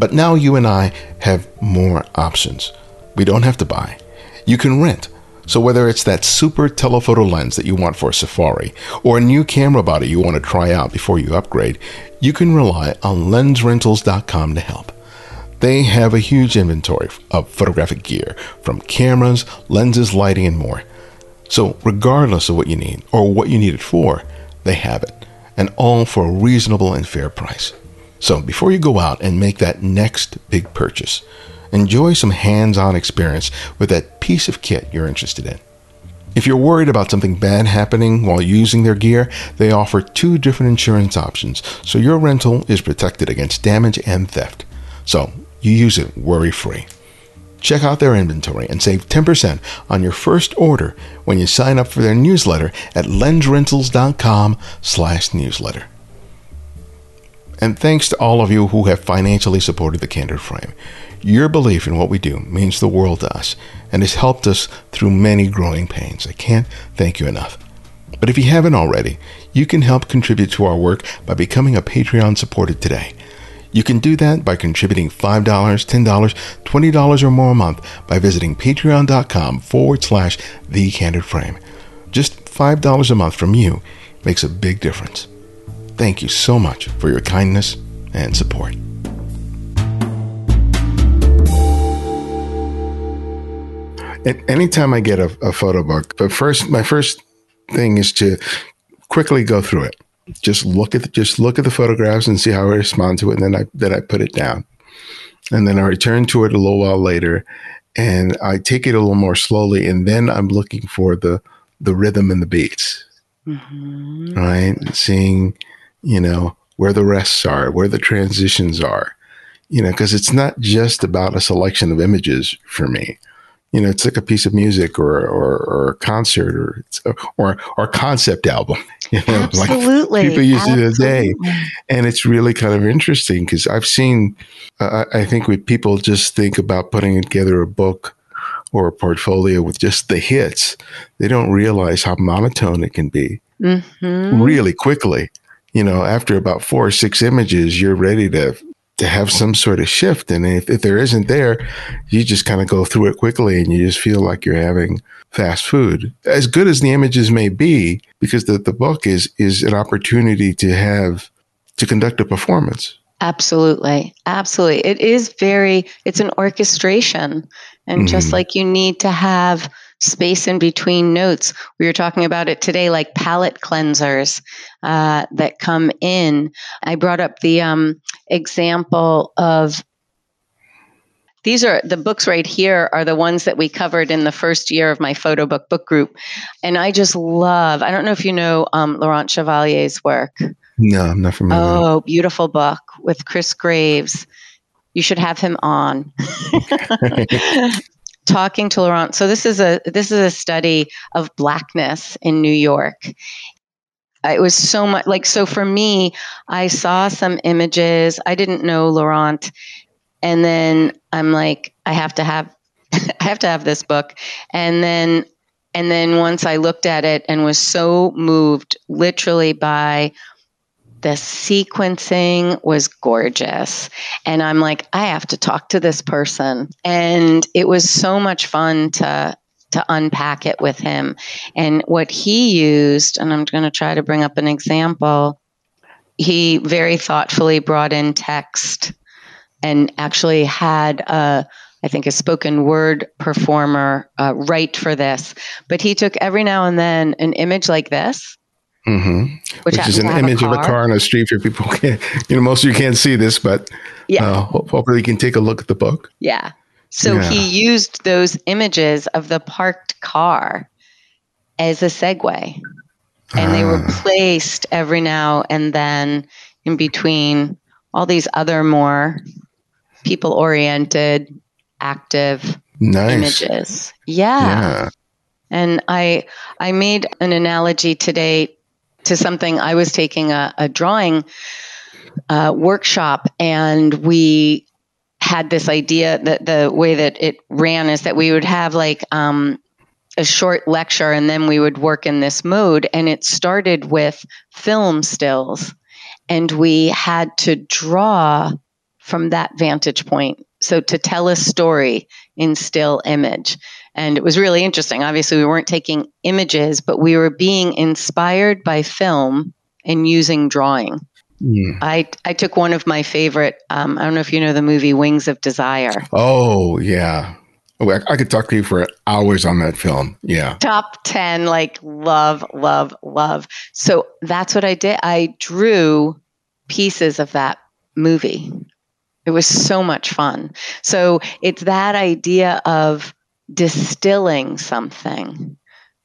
Speaker 1: But now you and I have more options. We don't have to buy. You can rent. So, whether it's that super telephoto lens that you want for a safari or a new camera body you want to try out before you upgrade, you can rely on lensrentals.com to help. They have a huge inventory of photographic gear, from cameras, lenses, lighting, and more. So, regardless of what you need or what you need it for, they have it, and all for a reasonable and fair price. So, before you go out and make that next big purchase, enjoy some hands on experience with that piece of kit you're interested in. If you're worried about something bad happening while using their gear, they offer two different insurance options, so your rental is protected against damage and theft. So, you use it worry free. Check out their inventory and save 10% on your first order when you sign up for their newsletter at lensrentals.com slash newsletter. And thanks to all of you who have financially supported the Candid Frame. Your belief in what we do means the world to us and has helped us through many growing pains. I can't thank you enough. But if you haven't already, you can help contribute to our work by becoming a Patreon supporter today. You can do that by contributing $5, $10, $20 or more a month by visiting patreon.com forward slash the candid frame. Just $5 a month from you makes a big difference. Thank you so much for your kindness and support. And Anytime I get a, a photo book, but first, my first thing is to quickly go through it just look at the, just look at the photographs and see how I respond to it, and then I then I put it down, and then I return to it a little while later, and I take it a little more slowly, and then I'm looking for the the rhythm and the beats, mm-hmm. right? Seeing, you know, where the rests are, where the transitions are, you know, because it's not just about a selection of images for me you know, it's like a piece of music or or, or a concert or or or concept album.
Speaker 2: You know, Absolutely,
Speaker 1: like people use Absolutely. it a day, and it's really kind of interesting because I've seen. Uh, I think we people just think about putting together a book or a portfolio with just the hits. They don't realize how monotone it can be mm-hmm. really quickly. You know, after about four or six images, you're ready to to have some sort of shift. And if, if there isn't there, you just kind of go through it quickly and you just feel like you're having fast food. As good as the images may be, because the, the book is is an opportunity to have to conduct a performance.
Speaker 2: Absolutely. Absolutely. It is very it's an orchestration. And mm-hmm. just like you need to have space in between notes. We were talking about it today, like palette cleansers uh, that come in. I brought up the um, example of these are the books right here are the ones that we covered in the first year of my photo book book group. And i just love i don't know if you know um, laurent chevalier's work.
Speaker 1: No i'm not familiar.
Speaker 2: Oh beautiful book with chris graves. You should have him on talking to Laurent. So this is a this is a study of blackness in New York. It was so much like so for me, I saw some images. I didn't know Laurent, and then I'm like, I have to have I have to have this book. And then and then once I looked at it and was so moved literally by the sequencing was gorgeous. And I'm like, I have to talk to this person. And it was so much fun to to unpack it with him. And what he used, and I'm going to try to bring up an example, he very thoughtfully brought in text and actually had a I think a spoken word performer uh, write for this. But he took every now and then an image like this
Speaker 1: Mm-hmm. Which, Which is an image of a car on a street for people can't, you know, most of you can't see this, but yeah. Uh, hopefully you can take a look at the book.
Speaker 2: Yeah. So yeah. he used those images of the parked car as a segue. And they were ah. placed every now and then in between all these other more people oriented, active nice. images. Yeah. yeah. And I I made an analogy today to something I was taking a, a drawing uh, workshop, and we had this idea that the way that it ran is that we would have like um, a short lecture and then we would work in this mode. And it started with film stills, and we had to draw from that vantage point. So to tell a story in still image. And it was really interesting. Obviously, we weren't taking images, but we were being inspired by film and using drawing. Mm. I, I took one of my favorite, um, I don't know if you know the movie Wings of Desire.
Speaker 1: Oh, yeah. Oh, I could talk to you for hours on that film. Yeah.
Speaker 2: Top 10, like love, love, love. So that's what I did. I drew pieces of that movie. It was so much fun. So it's that idea of distilling something.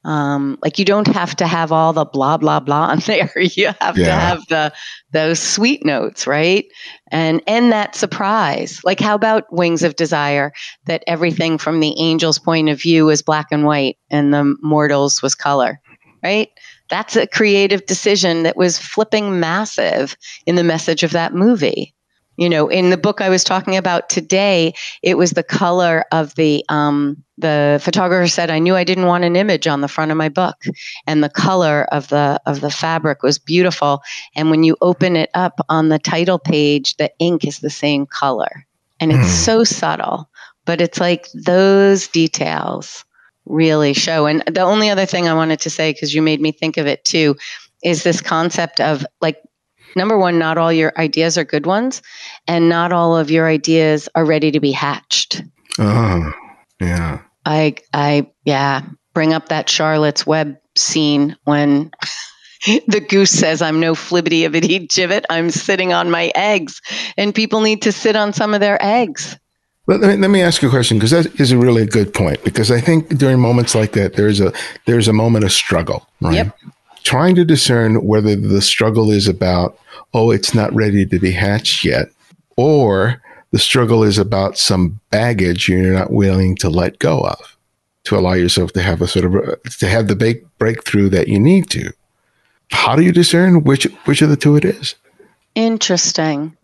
Speaker 2: Um, like you don't have to have all the blah blah blah on there. You have yeah. to have the those sweet notes, right? And and that surprise. Like how about Wings of Desire? That everything from the angel's point of view was black and white, and the mortals was color, right? That's a creative decision that was flipping massive in the message of that movie. You know, in the book I was talking about today, it was the color of the um, the photographer said I knew I didn't want an image on the front of my book, and the color of the of the fabric was beautiful. And when you open it up on the title page, the ink is the same color, and it's mm. so subtle, but it's like those details really show. And the only other thing I wanted to say, because you made me think of it too, is this concept of like number one, not all your ideas are good ones, and not all of your ideas are ready to be hatched.
Speaker 1: Oh, yeah.
Speaker 2: I, I, yeah, bring up that Charlotte's Web scene when the goose says, I'm no flibbity of it, gibbet. I'm sitting on my eggs. And people need to sit on some of their eggs.
Speaker 1: Let me, let me ask you a question because that is a really good point. Because I think during moments like that, there's a there's a moment of struggle, right? Yep. Trying to discern whether the struggle is about oh, it's not ready to be hatched yet, or the struggle is about some baggage you're not willing to let go of to allow yourself to have a sort of to have the big breakthrough that you need to. How do you discern which which of the two it is?
Speaker 2: Interesting.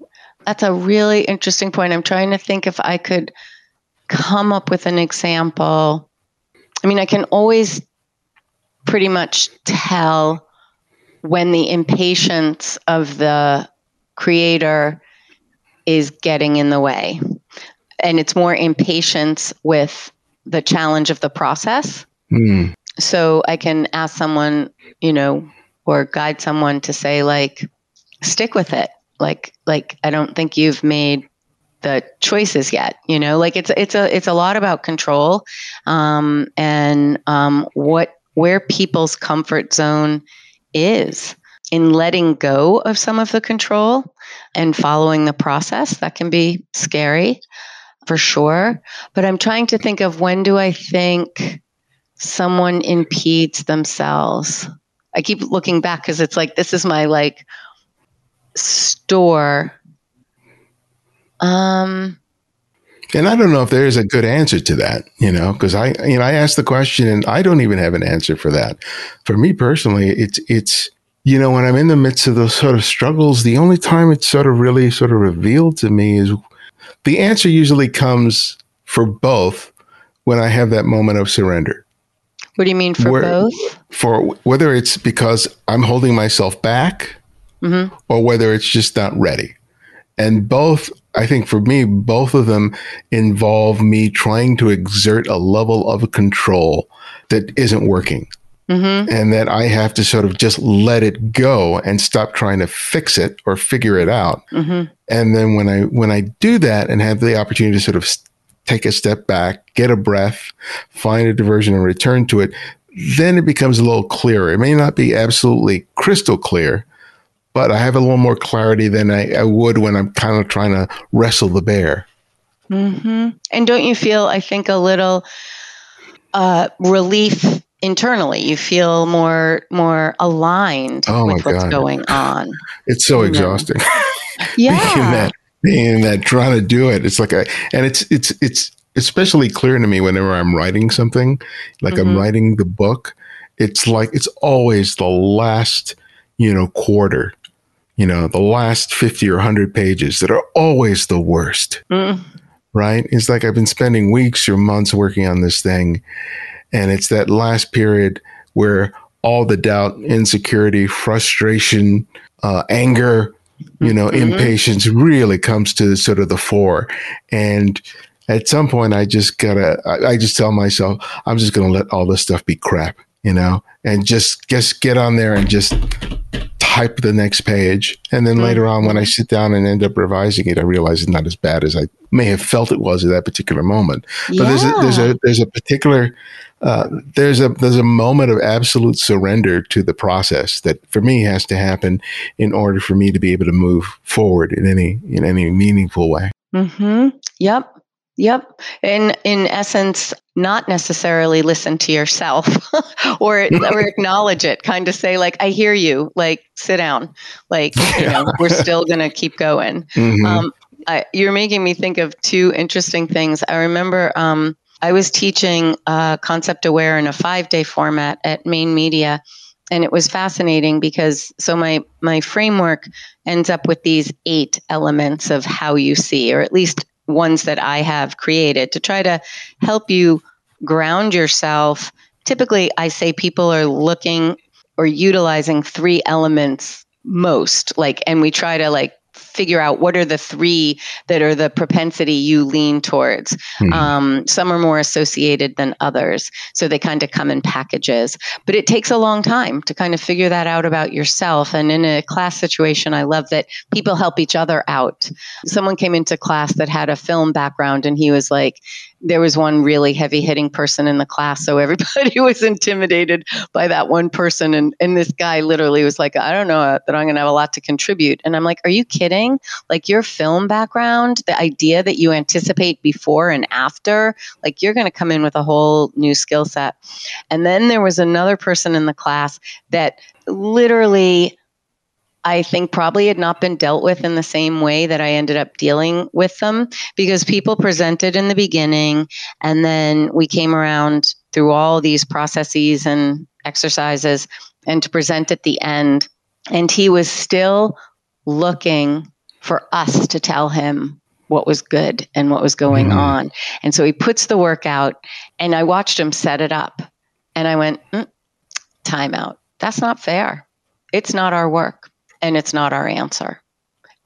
Speaker 2: That's a really interesting point. I'm trying to think if I could come up with an example. I mean, I can always pretty much tell when the impatience of the creator is getting in the way. And it's more impatience with the challenge of the process. Mm. So I can ask someone, you know, or guide someone to say, like, stick with it. Like, like I don't think you've made the choices yet. You know, like it's it's a it's a lot about control, um, and um, what where people's comfort zone is in letting go of some of the control and following the process. That can be scary for sure. But I'm trying to think of when do I think someone impedes themselves? I keep looking back because it's like this is my like store. Um
Speaker 1: and I don't know if there is a good answer to that, you know, because I, you know, I asked the question and I don't even have an answer for that. For me personally, it's, it's, you know, when I'm in the midst of those sort of struggles, the only time it's sort of really sort of revealed to me is the answer usually comes for both when I have that moment of surrender.
Speaker 2: What do you mean for Where, both?
Speaker 1: For whether it's because I'm holding myself back mm-hmm. or whether it's just not ready. And both, I think for me, both of them involve me trying to exert a level of control that isn't working. Mm-hmm. And that I have to sort of just let it go and stop trying to fix it or figure it out. Mm-hmm. And then when I when I do that and have the opportunity to sort of take a step back, get a breath, find a diversion, and return to it, then it becomes a little clearer. It may not be absolutely crystal clear, but I have a little more clarity than I, I would when I'm kind of trying to wrestle the bear.
Speaker 2: Mm-hmm. And don't you feel, I think, a little uh, relief internally? You feel more more aligned oh with what's God. going on.
Speaker 1: It's so exhausting.
Speaker 2: Yeah.
Speaker 1: being that, being that, trying to do it. It's like and it's it's it's especially clear to me whenever I'm writing something, like mm-hmm. I'm writing the book. It's like it's always the last, you know, quarter, you know, the last 50 or 100 pages that are always the worst. Mm. Right? It's like I've been spending weeks or months working on this thing. And it's that last period where all the doubt, insecurity, frustration, uh, anger, you know, mm-hmm. impatience really comes to sort of the fore. And at some point, I just gotta, I, I just tell myself, I'm just gonna let all this stuff be crap, you know, and just just get on there and just type the next page. And then mm-hmm. later on, when I sit down and end up revising it, I realize it's not as bad as I may have felt it was at that particular moment. But yeah. there's a, there's a there's a particular uh, there's a there's a moment of absolute surrender to the process that for me has to happen in order for me to be able to move forward in any in any meaningful way.
Speaker 2: Hmm. Yep. Yep. In in essence, not necessarily listen to yourself or or acknowledge it. Kind of say like, "I hear you." Like, sit down. Like, you know, we're still gonna keep going. Mm-hmm. Um, I, you're making me think of two interesting things. I remember um, I was teaching uh, concept aware in a five day format at Maine Media. And it was fascinating because so my my framework ends up with these eight elements of how you see, or at least ones that I have created to try to help you ground yourself. Typically, I say people are looking or utilizing three elements most, like, and we try to like figure out what are the three that are the propensity you lean towards. Mm-hmm. Um, some are more associated than others. So they kind of come in packages. But it takes a long time to kind of figure that out about yourself. And in a class situation, I love that people help each other out. Someone came into class that had a film background and he was like, there was one really heavy hitting person in the class. So everybody was intimidated by that one person. And, and this guy literally was like, I don't know uh, that I'm going to have a lot to contribute. And I'm like, Are you kidding? Like your film background, the idea that you anticipate before and after, like you're going to come in with a whole new skill set. And then there was another person in the class that literally I think probably had not been dealt with in the same way that I ended up dealing with them because people presented in the beginning and then we came around through all these processes and exercises and to present at the end. And he was still looking for us to tell him what was good and what was going mm. on. And so he puts the work out and I watched him set it up and I went, mm, time out. That's not fair. It's not our work and it's not our answer.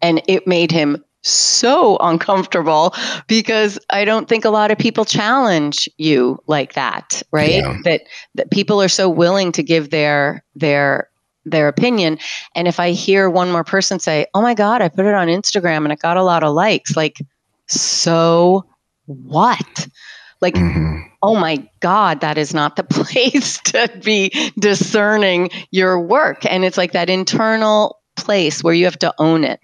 Speaker 2: And it made him so uncomfortable because I don't think a lot of people challenge you like that, right? Yeah. That that people are so willing to give their their their opinion. And if I hear one more person say, "Oh my god, I put it on Instagram and it got a lot of likes." Like, so what? Like, mm-hmm. oh my God, that is not the place to be discerning your work. And it's like that internal place where you have to own it.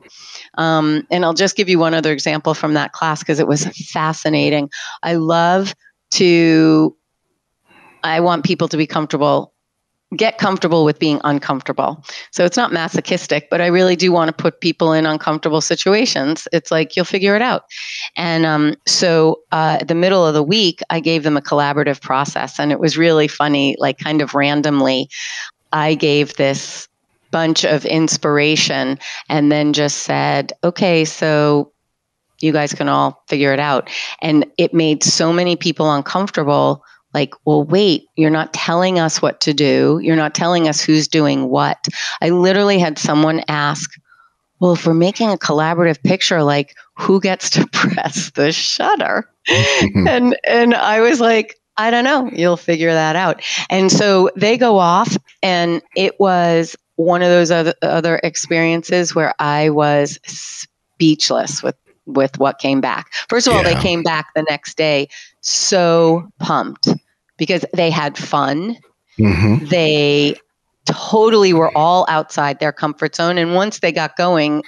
Speaker 2: Um, and I'll just give you one other example from that class because it was fascinating. I love to, I want people to be comfortable, get comfortable with being uncomfortable. So it's not masochistic, but I really do want to put people in uncomfortable situations. It's like you'll figure it out. And um, so uh, the middle of the week, I gave them a collaborative process, and it was really funny, like kind of randomly. I gave this bunch of inspiration and then just said, okay, so you guys can all figure it out. And it made so many people uncomfortable. Like, well, wait, you're not telling us what to do. You're not telling us who's doing what. I literally had someone ask, well, if we're making a collaborative picture, like who gets to press the shutter? and and I was like, I don't know. You'll figure that out. And so they go off, and it was one of those other, other experiences where I was speechless with with what came back. First of all, yeah. they came back the next day so pumped because they had fun. Mm-hmm. They totally were all outside their comfort zone and once they got going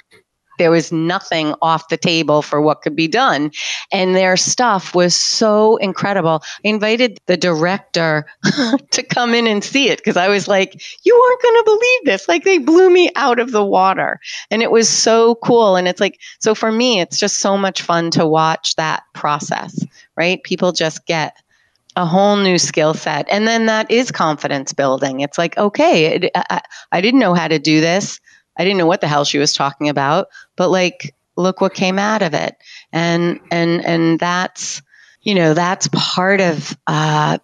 Speaker 2: there was nothing off the table for what could be done. And their stuff was so incredible. I invited the director to come in and see it because I was like, you aren't going to believe this. Like they blew me out of the water. And it was so cool. And it's like, so for me, it's just so much fun to watch that process, right? People just get a whole new skill set. And then that is confidence building. It's like, okay, it, I, I didn't know how to do this. I didn't know what the hell she was talking about, but like, look what came out of it. And, and, and that's, you know, that's part of, uh,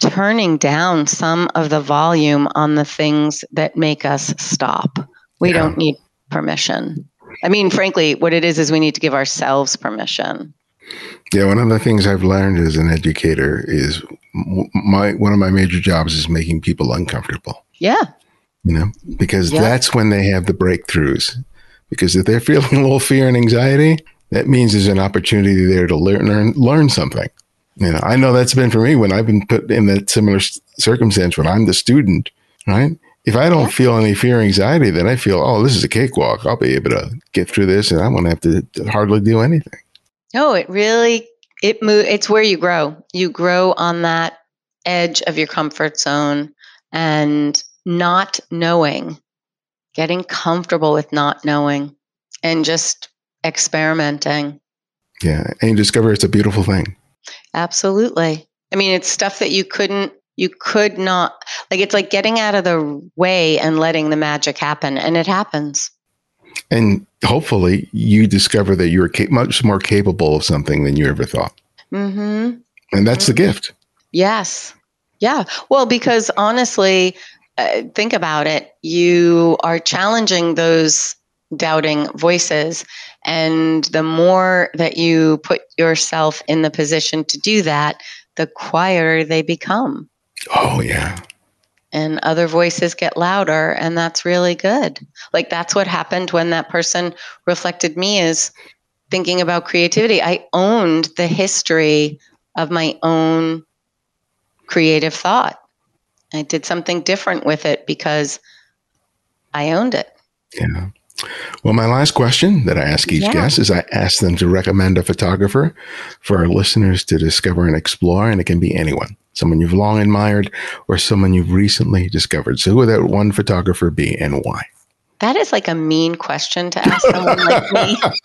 Speaker 2: turning down some of the volume on the things that make us stop. We yeah. don't need permission. I mean, frankly, what it is is we need to give ourselves permission.
Speaker 1: Yeah, one of the things I've learned as an educator is my one of my major jobs is making people uncomfortable.
Speaker 2: Yeah.
Speaker 1: You know, because yeah. that's when they have the breakthroughs. Because if they're feeling a little fear and anxiety, that means there's an opportunity there to learn learn, learn something. You know, I know that's been for me when I've been put in that similar circumstance when I'm the student, right? If I don't feel any fear or anxiety, then I feel, oh, this is a cakewalk. I'll be able to get through this and I won't have to hardly do anything.
Speaker 2: No, it really it move it's where you grow. You grow on that edge of your comfort zone and not knowing, getting comfortable with not knowing and just experimenting.
Speaker 1: Yeah, and you discover it's a beautiful thing.
Speaker 2: Absolutely. I mean, it's stuff that you couldn't you could not like it's like getting out of the way and letting the magic happen and it happens
Speaker 1: and hopefully you discover that you're much more capable of something than you ever thought. Mm-hmm. And that's mm-hmm. the gift.
Speaker 2: Yes. Yeah. Well, because honestly, uh, think about it. You are challenging those doubting voices. And the more that you put yourself in the position to do that, the quieter they become.
Speaker 1: Oh, yeah
Speaker 2: and other voices get louder and that's really good like that's what happened when that person reflected me as thinking about creativity i owned the history of my own creative thought i did something different with it because i owned it
Speaker 1: yeah well, my last question that I ask each yeah. guest is I ask them to recommend a photographer for our listeners to discover and explore, and it can be anyone someone you've long admired, or someone you've recently discovered. So, who would that one photographer be and why?
Speaker 2: That is like a mean question to ask someone like me.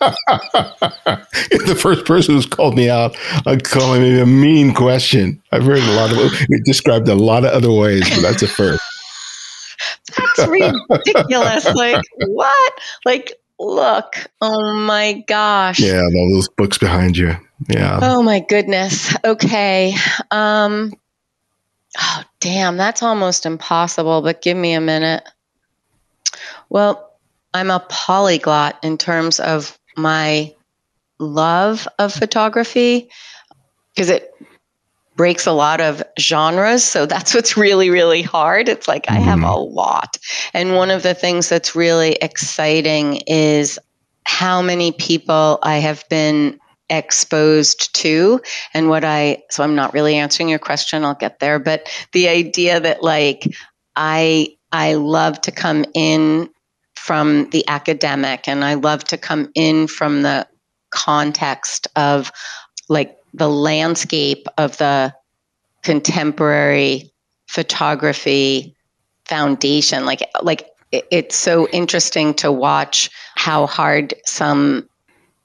Speaker 1: the first person who's called me out on calling me a mean question. I've heard a lot of it described a lot of other ways, but that's a first.
Speaker 2: that's ridiculous. like what? Like look. Oh my gosh.
Speaker 1: Yeah, all those books behind you. Yeah.
Speaker 2: Oh my goodness. Okay. Um Oh, damn, that's almost impossible, but give me a minute. Well, I'm a polyglot in terms of my love of photography because it breaks a lot of genres. So that's what's really, really hard. It's like I have mm-hmm. a lot. And one of the things that's really exciting is how many people I have been exposed to and what I so I'm not really answering your question I'll get there but the idea that like I I love to come in from the academic and I love to come in from the context of like the landscape of the contemporary photography foundation like like it's so interesting to watch how hard some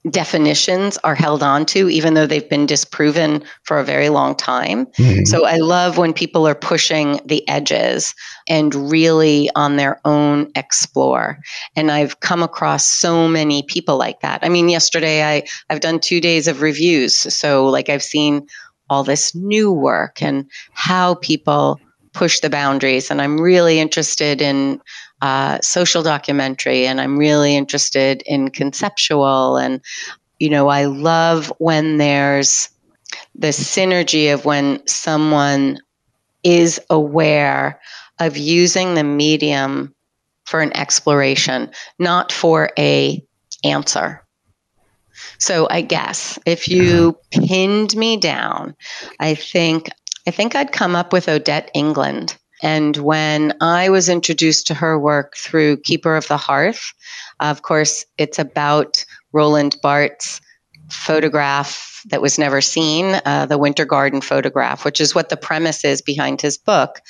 Speaker 2: definitions are held on to, even though they've been disproven for a very long time. Mm-hmm. So I love when people are pushing the edges and really on their own explore. And I've come across so many people like that. I mean, yesterday I, I've done two days of reviews. So, like, I've seen all this new work and how people push the boundaries. And I'm really interested in uh, social documentary and I'm really interested in conceptual. And, you know, I love when there's the synergy of when someone is aware of using the medium for an exploration, not for a answer. So I guess if you pinned me down, I think I think I'd come up with Odette England And when I was introduced to her work through Keeper of the Hearth, of course, it's about Roland Barthes' photograph that was never seen, uh, the Winter Garden photograph, which is what the premise is behind his book.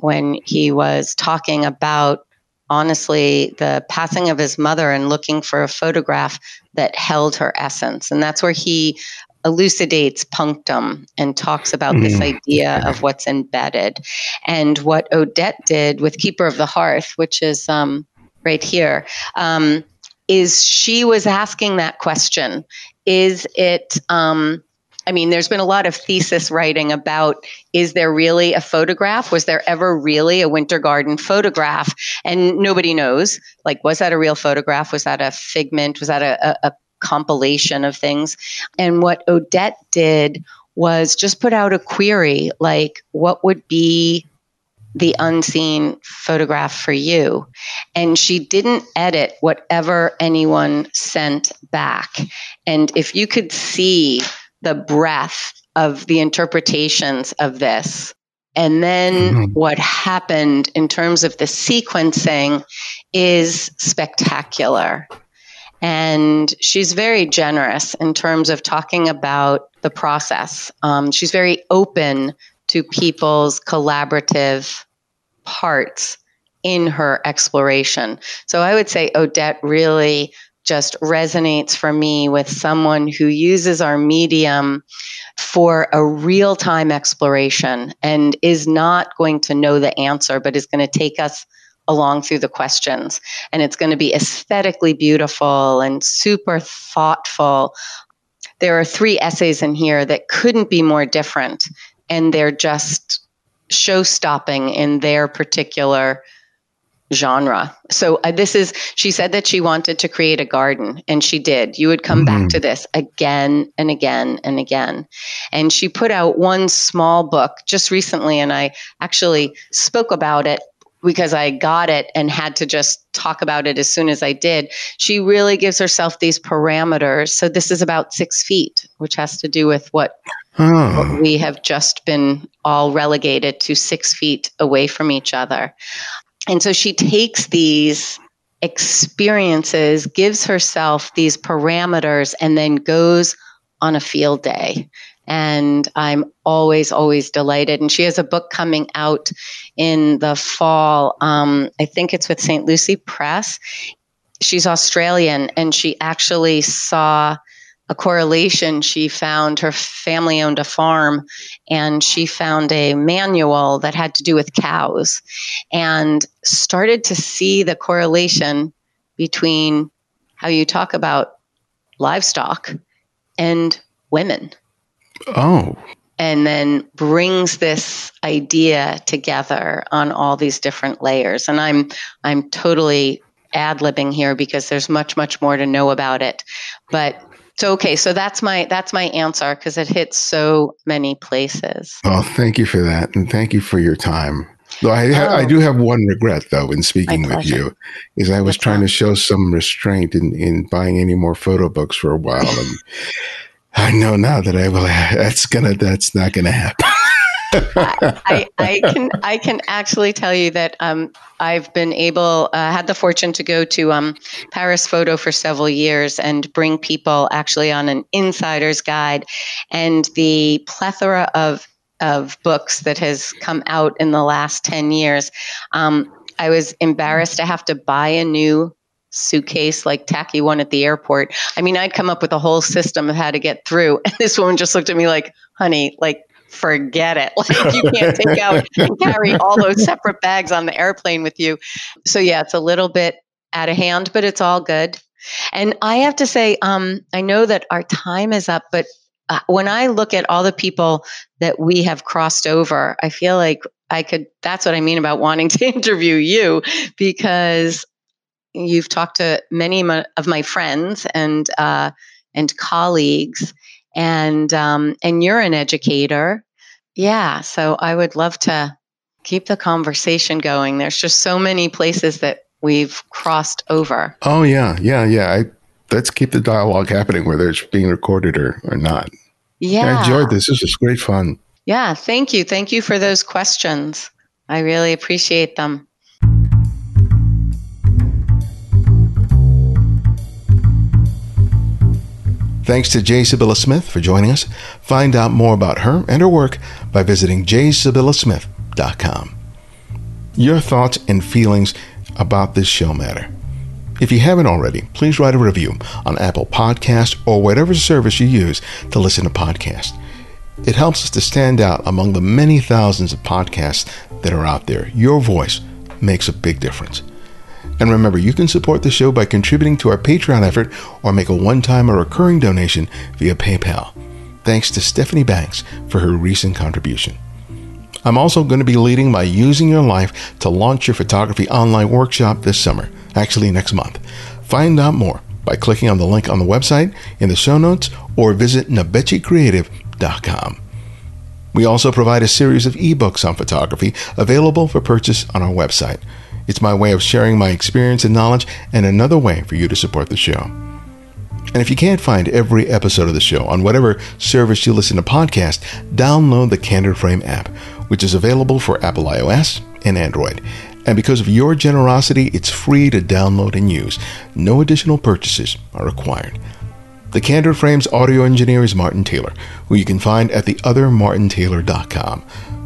Speaker 2: When he was talking about, honestly, the passing of his mother and looking for a photograph that held her essence. And that's where he elucidates punctum and talks about mm. this idea of what's embedded. And what Odette did with Keeper of the Hearth, which is um, right here, um, is she was asking that question is it um, I mean, there's been a lot of thesis writing about is there really a photograph? Was there ever really a winter garden photograph? And nobody knows. Like, was that a real photograph? Was that a figment? Was that a, a, a compilation of things? And what Odette did was just put out a query like, what would be the unseen photograph for you. And she didn't edit whatever anyone sent back. And if you could see the breadth of the interpretations of this, and then mm-hmm. what happened in terms of the sequencing is spectacular. And she's very generous in terms of talking about the process. Um, she's very open to people's collaborative parts in her exploration. So I would say Odette really just resonates for me with someone who uses our medium for a real time exploration and is not going to know the answer, but is going to take us along through the questions. And it's going to be aesthetically beautiful and super thoughtful. There are three essays in here that couldn't be more different, and they're just show stopping in their particular genre. So uh, this is she said that she wanted to create a garden and she did. You would come mm-hmm. back to this again and again and again. And she put out one small book just recently and I actually spoke about it because I got it and had to just talk about it as soon as I did. She really gives herself these parameters. So this is about 6 feet, which has to do with what Oh. We have just been all relegated to six feet away from each other. And so she takes these experiences, gives herself these parameters, and then goes on a field day. And I'm always, always delighted. And she has a book coming out in the fall. Um, I think it's with St. Lucie Press. She's Australian, and she actually saw a correlation. She found her family owned a farm and she found a manual that had to do with cows and started to see the correlation between how you talk about livestock and women.
Speaker 1: Oh.
Speaker 2: And then brings this idea together on all these different layers. And I'm I'm totally ad libbing here because there's much, much more to know about it. But so okay, so that's my that's my answer because it hits so many places.
Speaker 1: Well, thank you for that, and thank you for your time. Though I, oh. I do oh. have one regret though in speaking with you, is I was trying to show some restraint in in buying any more photo books for a while, and I know now that I will. That's gonna. That's not gonna happen.
Speaker 2: I, I, can I can actually tell you that um, I've been able uh, had the fortune to go to um, Paris Photo for several years and bring people actually on an insider's guide, and the plethora of of books that has come out in the last ten years. Um, I was embarrassed to have to buy a new suitcase like tacky one at the airport. I mean, I'd come up with a whole system of how to get through. And this woman just looked at me like, honey, like forget it. Like you can't take out and carry all those separate bags on the airplane with you. So yeah, it's a little bit out of hand, but it's all good. And I have to say, um, I know that our time is up, but uh, when I look at all the people that we have crossed over, I feel like I could. That's what I mean about wanting to interview you because you've talked to many of my friends and uh, and colleagues, and um, and you're an educator. Yeah, so I would love to keep the conversation going. There's just so many places that we've crossed over.
Speaker 1: Oh yeah, yeah, yeah. I, let's keep the dialogue happening, whether it's being recorded or or not.
Speaker 2: Yeah,
Speaker 1: I enjoyed this. This was great fun.
Speaker 2: Yeah, thank you. Thank you for those questions. I really appreciate them.
Speaker 1: Thanks to J. Sybylla Smith for joining us. Find out more about her and her work by visiting jsybyllasmith.com. Your thoughts and feelings about this show matter. If you haven't already, please write a review on Apple Podcast or whatever service you use to listen to podcasts. It helps us to stand out among the many thousands of podcasts that are out there. Your voice makes a big difference. And remember, you can support the show by contributing to our Patreon effort or make a one time or recurring donation via PayPal. Thanks to Stephanie Banks for her recent contribution. I'm also going to be leading my Using Your Life to Launch Your Photography online workshop this summer, actually next month. Find out more by clicking on the link on the website in the show notes or visit nabechicreative.com. We also provide a series of ebooks on photography available for purchase on our website. It's my way of sharing my experience and knowledge and another way for you to support the show. And if you can't find every episode of the show on whatever service you listen to podcasts, download the Candid Frame app, which is available for Apple iOS and Android. And because of your generosity, it's free to download and use. No additional purchases are required. The Candid Frames audio engineer is Martin Taylor, who you can find at theothermartintaylor.com.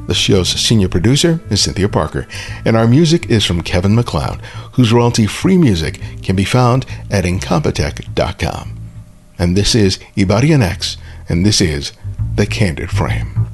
Speaker 1: The show's senior producer is Cynthia Parker, and our music is from Kevin MacLeod, whose royalty free music can be found at Incompetech.com. And this is Ibarionex, and this is The Candid Frame.